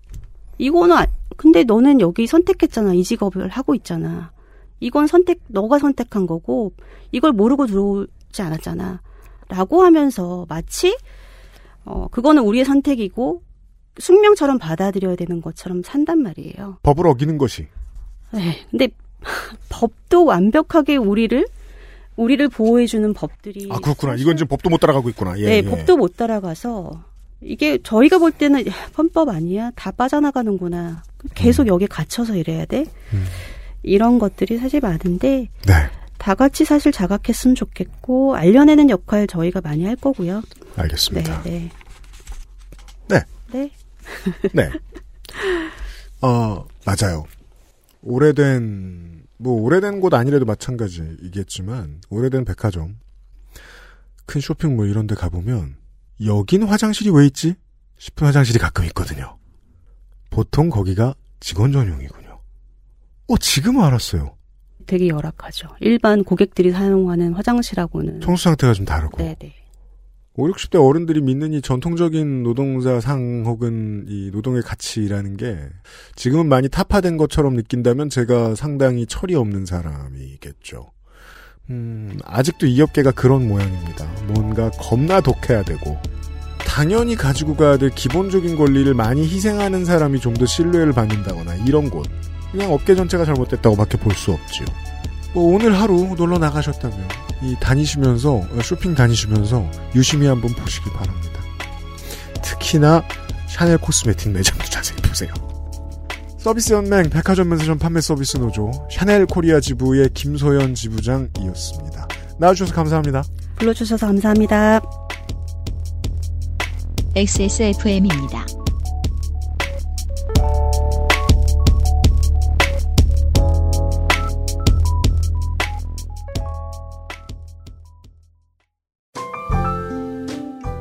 Speaker 8: 이거는 아- 근데 너는 여기 선택했잖아 이 직업을 하고 있잖아. 이건 선택 너가 선택한 거고 이걸 모르고 들어오지 않았잖아. 라고 하면서 마치 어 그거는 우리의 선택이고 숙명처럼 받아들여야 되는 것처럼 산단 말이에요.
Speaker 2: 법을 어기는 것이.
Speaker 8: 네, 근데 법도 완벽하게 우리를 우리를 보호해주는 법들이
Speaker 2: 아 그렇구나. 이건 지금 법도 못 따라가고 있구나. 예,
Speaker 8: 네,
Speaker 2: 예.
Speaker 8: 법도 못 따라가서 이게 저희가 볼 때는 야, 헌법 아니야? 다 빠져나가는구나. 계속 여기 갇혀서 이래야 돼?
Speaker 2: 음.
Speaker 8: 이런 것들이 사실 많은데
Speaker 2: 네.
Speaker 8: 다 같이 사실 자각했으면 좋겠고 알려내는 역할 저희가 많이 할 거고요. 네,
Speaker 2: 알겠습니다.
Speaker 8: 네.
Speaker 2: 네.
Speaker 8: 네.
Speaker 2: 네. 어, 맞아요. 오래된, 뭐, 오래된 곳 아니래도 마찬가지이겠지만, 오래된 백화점, 큰 쇼핑몰 이런 데 가보면, 여긴 화장실이 왜 있지? 싶은 화장실이 가끔 있거든요. 보통 거기가 직원 전용이군요. 어, 지금 알았어요.
Speaker 8: 되게 열악하죠. 일반 고객들이 사용하는 화장실하고는
Speaker 2: 청소 상태가 좀 다르고.
Speaker 8: 네, 네.
Speaker 2: 5, 60대 어른들이 믿는 이 전통적인 노동자 상 혹은 이 노동의 가치라는 게 지금은 많이 타파된 것처럼 느낀다면 제가 상당히 철이 없는 사람이겠죠. 음, 아직도 이 업계가 그런 모양입니다. 뭔가 겁나 독해야 되고 당연히 가지고 가야 될 기본적인 권리를 많이 희생하는 사람이 좀 더 신뢰를 받는다거나 이런 곳. 그냥 업계 전체가 잘못됐다고밖에 볼 수 없지요. 뭐 오늘 하루 놀러 나가셨다면 이 다니시면서 어, 쇼핑 다니시면서 유심히 한번 보시기 바랍니다. 특히나 샤넬 코스메틱 매장도 자세히 보세요. 서비스 연맹 백화점 면세점 판매 서비스 노조 샤넬 코리아 지부의 김소연 지부장이었습니다. 나와주셔서 감사합니다.
Speaker 8: 불러주셔서 감사합니다.
Speaker 1: XSFM입니다.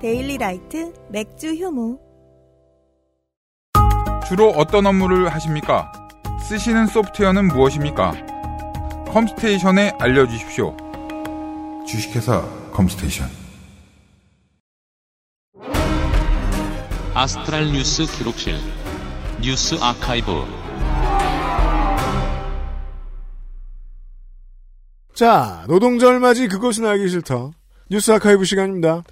Speaker 7: 데일리 라이트 맥주 효모.
Speaker 5: 주로 어떤 업무를 하십니까? 쓰시는 소프트웨어는 무엇입니까? 컴스테이션에 알려주십시오. 주식회사 컴스테이션.
Speaker 10: 아스트랄 뉴스 기록실 뉴스 아카이브
Speaker 2: 자, 노동절 맞이 그것은 알기 싫다. 뉴스 아카이브 시간입니다.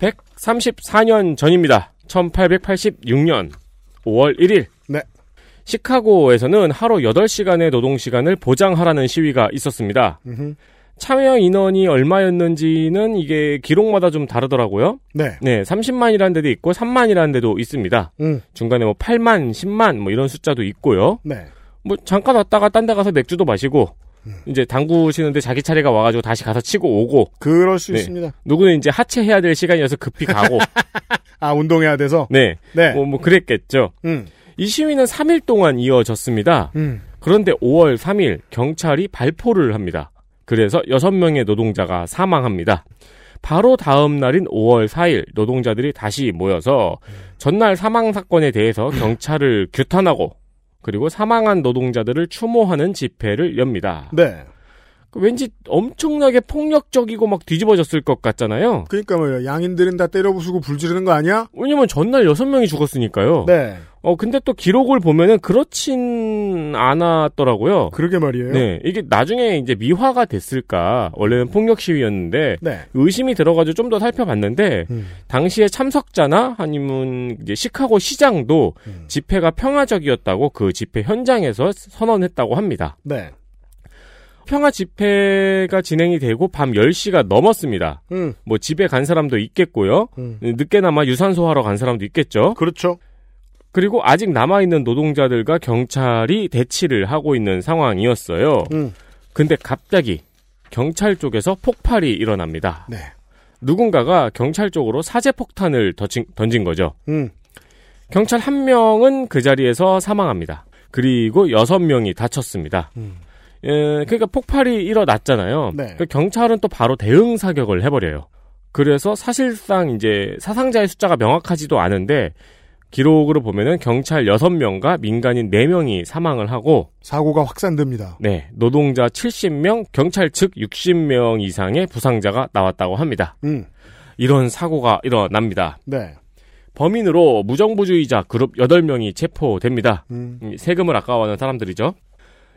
Speaker 3: 134년 전입니다. 1886년 5월 1일.
Speaker 2: 네.
Speaker 3: 시카고에서는 하루 8시간의 노동시간을 보장하라는 시위가 있었습니다.
Speaker 2: 음흠.
Speaker 3: 참여 인원이 얼마였는지는 이게 기록마다 좀 다르더라고요.
Speaker 2: 네.
Speaker 3: 네, 30만이라는 데도 있고 3만이라는 데도 있습니다.
Speaker 2: 음.
Speaker 3: 중간에 뭐 8만, 10만 뭐 이런 숫자도 있고요.
Speaker 2: 네.
Speaker 3: 뭐 잠깐 왔다가 딴 데 가서 맥주도 마시고 이제 당구 치는데 자기 차례가 와가지고 다시 가서 치고 오고
Speaker 2: 그럴 수
Speaker 3: 네.
Speaker 2: 있습니다.
Speaker 3: 누구는 이제 하체해야 될 시간이어서 급히 가고
Speaker 2: 아, 운동해야 돼서?
Speaker 3: 네,
Speaker 2: 네.
Speaker 3: 뭐, 뭐 그랬겠죠.
Speaker 2: 음.
Speaker 3: 이 시위는 3일 동안 이어졌습니다.
Speaker 2: 음.
Speaker 3: 그런데 5월 3일 경찰이 발포를 합니다. 그래서 6명의 노동자가 사망합니다. 바로 다음 날인 5월 4일 노동자들이 다시 모여서 전날 사망 사건에 대해서 경찰을 규탄하고 그리고 사망한 노동자들을 추모하는 집회를 엽니다.
Speaker 2: 네.
Speaker 3: 그 왠지 엄청나게 폭력적이고 막 뒤집어졌을 것 같잖아요.
Speaker 2: 그러니까 뭐예요. 양인들은 다 때려 부수고 불 지르는 거 아니야?
Speaker 3: 왜냐면 전날 6명이 죽었으니까요.
Speaker 2: 네.
Speaker 3: 어, 근데 또 기록을 보면은 그렇진 않았더라고요.
Speaker 2: 그러게 말이에요.
Speaker 3: 네. 이게 나중에 이제 미화가 됐을까. 원래는 폭력 시위였는데.
Speaker 2: 네.
Speaker 3: 의심이 들어가지고 좀 더 살펴봤는데.
Speaker 2: 음.
Speaker 3: 당시에 참석자나 아니면 이제 시카고 시장도
Speaker 2: 음.
Speaker 3: 집회가 평화적이었다고 그 집회 현장에서 선언했다고 합니다.
Speaker 2: 네.
Speaker 3: 평화 집회가 진행이 되고 밤 10시가 넘었습니다.
Speaker 2: 음.
Speaker 3: 뭐 집에 간 사람도 있겠고요.
Speaker 2: 음.
Speaker 3: 늦게나마 유산소 하러 간 사람도 있겠죠.
Speaker 2: 그렇죠.
Speaker 3: 그리고 아직 남아있는 노동자들과 경찰이 대치를 하고 있는 상황이었어요.
Speaker 2: 음.
Speaker 3: 근데 갑자기 경찰 쪽에서 폭발이 일어납니다.
Speaker 2: 네.
Speaker 3: 누군가가 경찰 쪽으로 사제 폭탄을 던진, 던진 거죠.
Speaker 2: 음.
Speaker 3: 경찰 한 명은 그 자리에서 사망합니다. 그리고 여섯 명이 다쳤습니다.
Speaker 2: 음.
Speaker 3: 예, 그러니까 폭발이 일어났잖아요.
Speaker 2: 네.
Speaker 3: 그 경찰은 또 바로 대응 사격을 해버려요. 그래서 사실상 이제 사상자의 숫자가 명확하지도 않은데 기록으로 보면은 경찰 6명과 민간인 4명이 사망을 하고
Speaker 2: 사고가 확산됩니다.
Speaker 3: 네, 노동자 70명, 경찰 측 60명 이상의 부상자가 나왔다고 합니다.
Speaker 2: 음.
Speaker 3: 이런 사고가 일어납니다.
Speaker 2: 네.
Speaker 3: 범인으로 무정부주의자 그룹 8명이 체포됩니다.
Speaker 2: 음.
Speaker 3: 이 세금을 아까워하는 사람들이죠.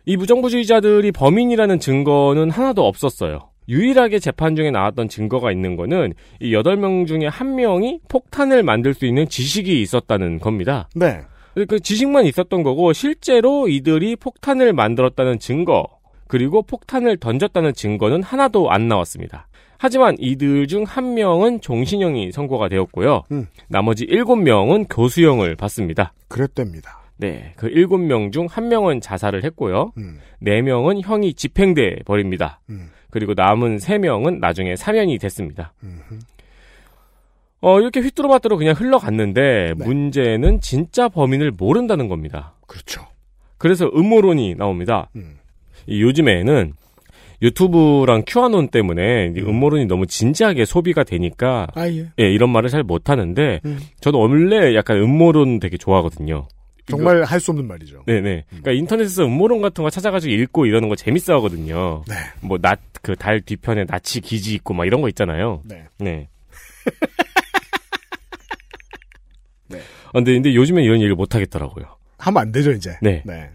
Speaker 3: 이 무정부주의자들이 범인이라는 증거는 하나도 없었어요. 유일하게 재판 중에 나왔던 증거가 있는 거는 이 8명 중에 한 명이 폭탄을 만들 수 있는 지식이 있었다는 겁니다.
Speaker 2: 네.
Speaker 3: 그 지식만 있었던 거고 실제로 이들이 폭탄을 만들었다는 증거 그리고 폭탄을 던졌다는 증거는 하나도 안 나왔습니다. 하지만 이들 중 한 명은 종신형이 선고가 되었고요.
Speaker 2: 음.
Speaker 3: 나머지 7명은 교수형을 받습니다.
Speaker 2: 그랬답니다.
Speaker 3: 네, 그 7명 중 한 명은 자살을 했고요.
Speaker 2: 음.
Speaker 3: 4명은 형이 집행돼 버립니다.
Speaker 2: 음.
Speaker 3: 그리고 남은 3명은 나중에 사면이 됐습니다.
Speaker 2: 음흠.
Speaker 3: 어, 이렇게 휘뚜루마뚜루 그냥 흘러갔는데
Speaker 2: 네.
Speaker 3: 문제는 진짜 범인을 모른다는 겁니다.
Speaker 2: 그렇죠.
Speaker 3: 그래서 음모론이 나옵니다.
Speaker 2: 음.
Speaker 3: 이 요즘에는 유튜브랑 큐아논 때문에 이 음모론이 너무 진지하게 소비가 되니까
Speaker 2: 아, 예.
Speaker 3: 예, 이런 말을 잘 못하는데
Speaker 2: 음.
Speaker 3: 저는 원래 약간 음모론 되게 좋아하거든요.
Speaker 2: 정말 할 수 없는 말이죠.
Speaker 3: 네네. 그러니까 인터넷에서 음모론 같은 거 찾아가지고 읽고 이러는 거 재밌어 하거든요.
Speaker 2: 네.
Speaker 3: 뭐, 낫, 그 달 뒤편에 나치 기지 있고 막 이런 거 있잖아요.
Speaker 2: 네.
Speaker 3: 네.
Speaker 2: 네.
Speaker 3: 아, 근데, 근데 요즘엔 이런 얘기를 못 하겠더라고요.
Speaker 2: 하면 안 되죠, 이제.
Speaker 3: 네.
Speaker 2: 네.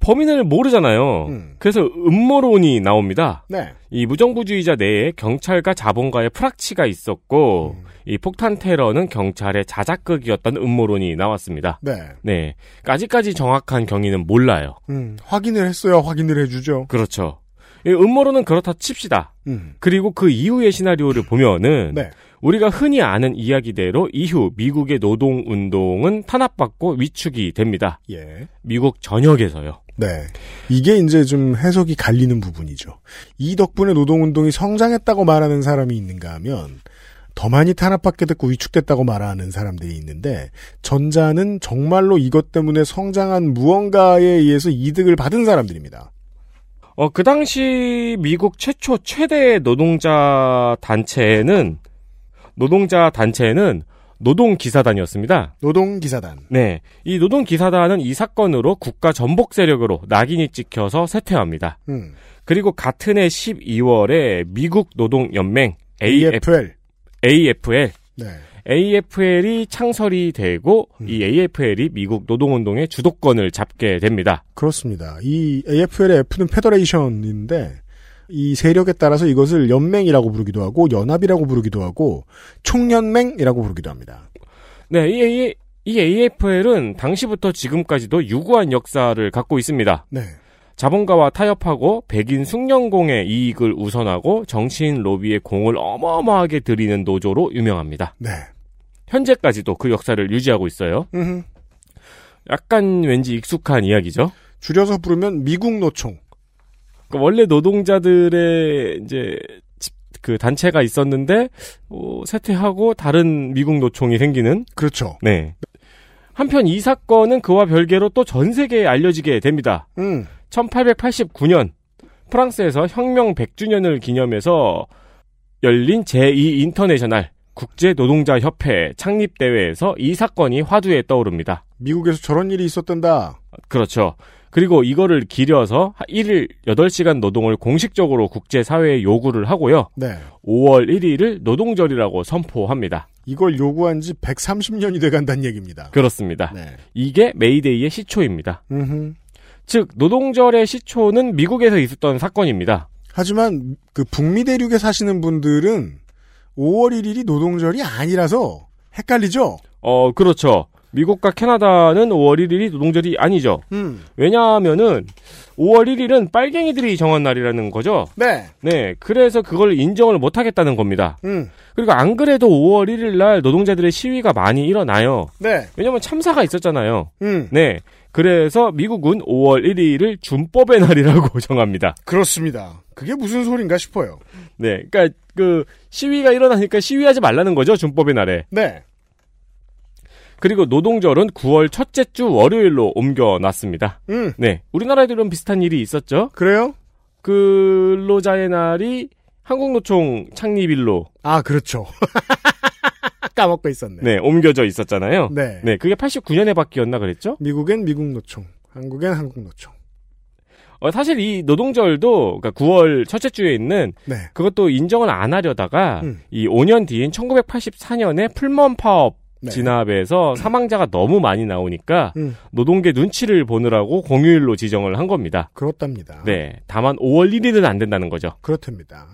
Speaker 3: 범인을 모르잖아요.
Speaker 2: 음.
Speaker 3: 그래서 음모론이 나옵니다.
Speaker 2: 네.
Speaker 3: 이 무정부주의자 내에 경찰과 자본가의 프락치가 있었고,
Speaker 2: 음.
Speaker 3: 이 폭탄 테러는 경찰의 자작극이었다는 음모론이 나왔습니다.
Speaker 2: 네.
Speaker 3: 네. 아직까지 정확한 경위는 몰라요.
Speaker 2: 음. 확인을 했어야 확인을 해주죠.
Speaker 3: 그렇죠. 이 음모론은 그렇다 칩시다.
Speaker 2: 음.
Speaker 3: 그리고 그 이후의 시나리오를 보면은
Speaker 2: 네.
Speaker 3: 우리가 흔히 아는 이야기대로 이후 미국의 노동 운동은 탄압받고 위축이 됩니다.
Speaker 2: 예.
Speaker 3: 미국 전역에서요.
Speaker 2: 네. 이게 이제 좀 해석이 갈리는 부분이죠. 이 덕분에 노동운동이 성장했다고 말하는 사람이 있는가 하면 더 많이 탄압받게 됐고 위축됐다고 말하는 사람들이 있는데 전자는 정말로 이것 때문에 성장한 무언가에 의해서 이득을 받은 사람들입니다.
Speaker 3: 어, 그 당시 미국 최초 최대 노동자 단체는 노동자 단체는 노동기사단이었습니다.
Speaker 2: 노동기사단.
Speaker 3: 네. 이 노동기사단은 이 사건으로 국가 전복 세력으로 낙인이 찍혀서 쇠퇴합니다.
Speaker 2: 음.
Speaker 3: 그리고 같은 해 12월에 미국 노동연맹 AF,
Speaker 2: AFL.
Speaker 3: AFL
Speaker 2: 네.
Speaker 3: AFL이 창설이 되고 이 AFL이 미국 노동운동의 주도권을 잡게 됩니다.
Speaker 2: 그렇습니다. 이 AFL의 F는 페더레이션인데 이 세력에 따라서 이것을 연맹이라고 부르기도 하고 연합이라고 부르기도 하고 총연맹이라고 부르기도 합니다.
Speaker 3: 네, 이, A, 이 AFL은 당시부터 지금까지도 유구한 역사를 갖고 있습니다.
Speaker 2: 네.
Speaker 3: 자본가와 타협하고 백인 숙련공의 이익을 우선하고 정치인 로비의 공을 어마어마하게 들이는 노조로 유명합니다.
Speaker 2: 네.
Speaker 3: 현재까지도 그 역사를 유지하고 있어요.
Speaker 2: 음흠.
Speaker 3: 약간 왠지 익숙한 이야기죠.
Speaker 2: 줄여서 부르면 미국 노총.
Speaker 3: 그러니까 원래 노동자들의 이제 집- 그 단체가 있었는데 어, 쇠퇴하고 다른 미국 노총이 생기는
Speaker 2: 그렇죠.
Speaker 3: 네. 한편 이 사건은 그와 별개로 또 전 세계에 알려지게 됩니다.
Speaker 2: 음.
Speaker 3: 1889년 프랑스에서 혁명 100주년을 기념해서 열린 제2 인터내셔널 국제 노동자 협회 창립 대회에서 이 사건이 화두에 떠오릅니다.
Speaker 2: 미국에서 저런 일이 있었단다.
Speaker 3: 그렇죠. 그리고 이거를 기려서 1일 8시간 노동을 공식적으로 국제사회에 요구를 하고요.
Speaker 2: 네.
Speaker 3: 5월 1일을 노동절이라고 선포합니다.
Speaker 2: 이걸 요구한 지 130년이 돼 간다는 얘기입니다.
Speaker 3: 그렇습니다.
Speaker 2: 네.
Speaker 3: 이게 메이데이의 시초입니다.
Speaker 2: 음흠.
Speaker 3: 즉 노동절의 시초는 미국에서 있었던 사건입니다.
Speaker 2: 하지만 그 북미 대륙에 사시는 분들은 5월 1일이 노동절이 아니라서 헷갈리죠?
Speaker 3: 어, 그렇죠. 미국과 캐나다는 5월 1일이 노동절이 아니죠.
Speaker 2: 음.
Speaker 3: 왜냐하면은 5월 1일은 빨갱이들이 정한 날이라는 거죠.
Speaker 2: 네.
Speaker 3: 네, 그래서 그걸 인정을 못 하겠다는 겁니다.
Speaker 2: 음.
Speaker 3: 그리고 안 그래도 5월 1일 날 노동자들의 시위가 많이 일어나요.
Speaker 2: 네.
Speaker 3: 왜냐면 참사가 있었잖아요.
Speaker 2: 음.
Speaker 3: 네. 그래서 미국은 5월 1일을 준법의 날이라고 정합니다.
Speaker 2: 그렇습니다. 그게 무슨 소린가 싶어요.
Speaker 3: 네. 그러니까 그 시위가 일어나니까 시위하지 말라는 거죠. 준법의 날에.
Speaker 2: 네.
Speaker 3: 그리고 노동절은 9월 첫째 주 월요일로 옮겨놨습니다.
Speaker 2: 음.
Speaker 3: 네. 우리나라에도 이런 비슷한 일이 있었죠.
Speaker 2: 그래요?
Speaker 3: 근로자의 날이 한국노총 창립일로
Speaker 2: 아, 그렇죠. 까먹고 있었네.
Speaker 3: 네, 옮겨져 있었잖아요.
Speaker 2: 네.
Speaker 3: 네, 그게 89년에 바뀌었나 그랬죠?
Speaker 2: 미국엔 미국 노총, 한국엔 한국 노총.
Speaker 3: 어, 사실 이 노동절도 그러니까 9월 첫째 주에 있는
Speaker 2: 네.
Speaker 3: 그것도 인정을 안 하려다가
Speaker 2: 음.
Speaker 3: 이 5년 뒤인 1984년에 풀먼 파업
Speaker 2: 네.
Speaker 3: 진압에서 사망자가 너무 많이 나오니까
Speaker 2: 음.
Speaker 3: 노동계 눈치를 보느라고 공휴일로 지정을 한 겁니다.
Speaker 2: 그렇답니다.
Speaker 3: 네, 다만 5월 1일은 안 된다는 거죠.
Speaker 2: 그렇답니다.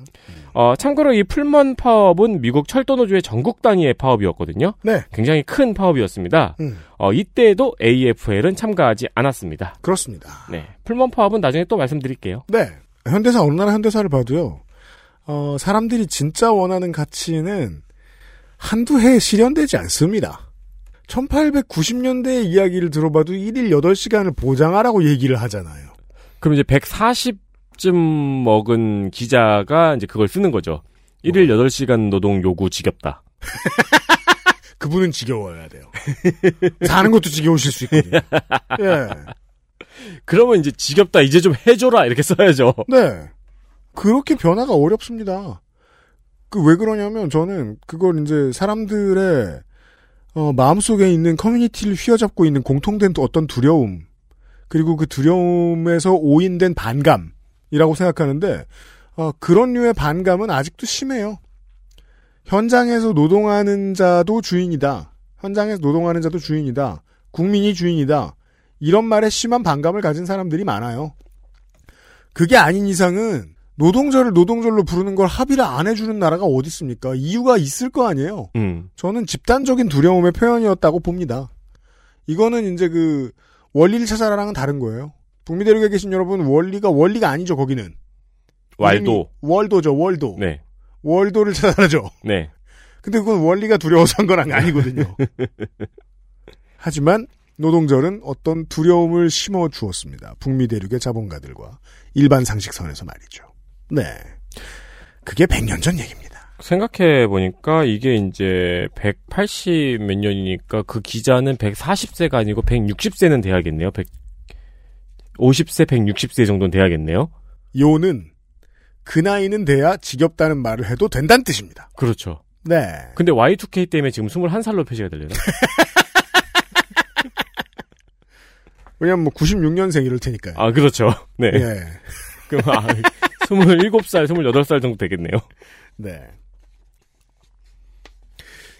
Speaker 3: 어, 참고로 이 풀먼 파업은 미국 철도노조의 전국 단위의 파업이었거든요.
Speaker 2: 네.
Speaker 3: 굉장히 큰 파업이었습니다.
Speaker 2: 음.
Speaker 3: 어, 이때도 AFL은 참가하지 않았습니다.
Speaker 2: 그렇습니다.
Speaker 3: 네. 풀먼 파업은 나중에 또 말씀드릴게요.
Speaker 2: 네. 현대사, 어느 나라 현대사를 봐도요, 어, 사람들이 진짜 원하는 가치는 한두 해에 실현되지 않습니다. 1890년대의 이야기를 들어봐도 1일 8시간을 보장하라고 얘기를 하잖아요.
Speaker 3: 그럼 이제 140쯤 먹은 기자가 이제 그걸 쓰는 거죠. 1일 8시간 노동 요구 지겹다.
Speaker 2: 그분은 지겨워야 돼요. 사는 것도 지겨우실 수 있거든요. 예.
Speaker 3: 그러면 이제 지겹다, 이제 좀 해줘라, 이렇게 써야죠.
Speaker 2: 네. 그렇게 변화가 어렵습니다. 그 왜 그러냐면 저는 그걸 이제 사람들의 어, 마음속에 있는 커뮤니티를 휘어잡고 있는 공통된 또 어떤 두려움 그리고 그 두려움에서 오인된 반감이라고 생각하는데 어, 그런 류의 반감은 아직도 심해요. 현장에서 노동하는 자도 주인이다. 현장에서 노동하는 자도 주인이다. 국민이 주인이다. 이런 말에 심한 반감을 가진 사람들이 많아요. 그게 아닌 이상은 노동절을 노동절로 부르는 걸 합의를 안 해주는 나라가 어디 있습니까? 이유가 있을 거 아니에요.
Speaker 3: 음.
Speaker 2: 저는 집단적인 두려움의 표현이었다고 봅니다. 이거는 이제 그 원리를 찾아라랑은 다른 거예요. 북미 대륙에 계신 여러분 원리가 원리가 아니죠 거기는.
Speaker 3: 왈도.
Speaker 2: 이름이 월도죠 월도.
Speaker 3: 네.
Speaker 2: 월도를 찾아라죠.
Speaker 3: 네.
Speaker 2: 근데 그건 원리가 두려워서 한 건 아니거든요. 하지만 노동절은 어떤 두려움을 심어 주었습니다. 북미 대륙의 자본가들과 일반 상식선에서 말이죠. 네. 그게 100년 전 얘기입니다.
Speaker 3: 생각해 보니까 이게 이제 180 몇 년이니까 그 기자는 140세가 아니고 160세는 돼야겠네요. 100 50세, 160세 정도는 돼야겠네요.
Speaker 2: 요는 그 나이는 돼야 지겹다는 말을 해도 된다는 뜻입니다.
Speaker 3: 그렇죠.
Speaker 2: 네.
Speaker 3: 근데 Y2K 때문에 지금 21살로 표시가 되려나?
Speaker 2: 왜냐면 뭐 96년생 이럴 테니까요.
Speaker 3: 아, 그렇죠. 네.
Speaker 2: 예.
Speaker 3: 그럼 아, 27살, 28살 정도 되겠네요.
Speaker 2: 네.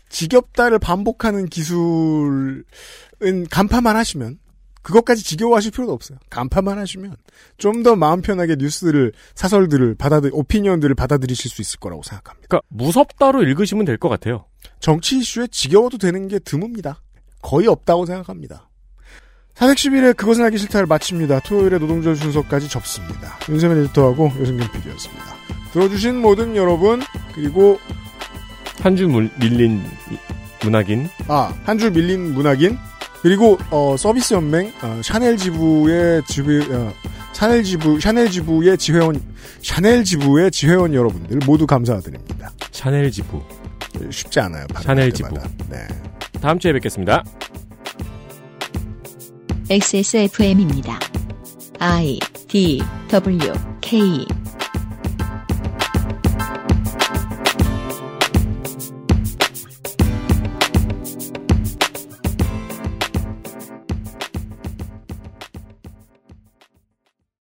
Speaker 2: 지겹다를 반복하는 기술은 간파만 하시면 그것까지 지겨워하실 필요도 없어요. 간파만 하시면 좀 더 마음 편하게 뉴스를 사설들을 받아들 오피니언들을 받아들이실 수 있을 거라고 생각합니다.
Speaker 3: 그러니까 무섭다로 읽으시면 될 것 같아요.
Speaker 2: 정치 이슈에 지겨워도 되는 게 드뭅니다. 거의 없다고 생각합니다. 411의 그것은 알기 싫다를 마칩니다. 토요일에 노동절 순서까지 접습니다. 윤세민 에디터하고 요승균 PD였습니다. 들어주신 모든 여러분 그리고
Speaker 3: 한 줄 밀린 문학인
Speaker 2: 아, 한 줄 밀린 문학인, 그리고, 어, 서비스 연맹, 어, 샤넬 지부의 지회, 어, 샤넬 지부, 샤넬 지부의 지회원, 샤넬 지부의 지회원 여러분들 모두 감사드립니다.
Speaker 3: 샤넬 지부.
Speaker 2: 쉽지 않아요.
Speaker 3: 샤넬 지부.
Speaker 2: 네.
Speaker 3: 다음 주에 뵙겠습니다.
Speaker 1: XSFM입니다. I D W K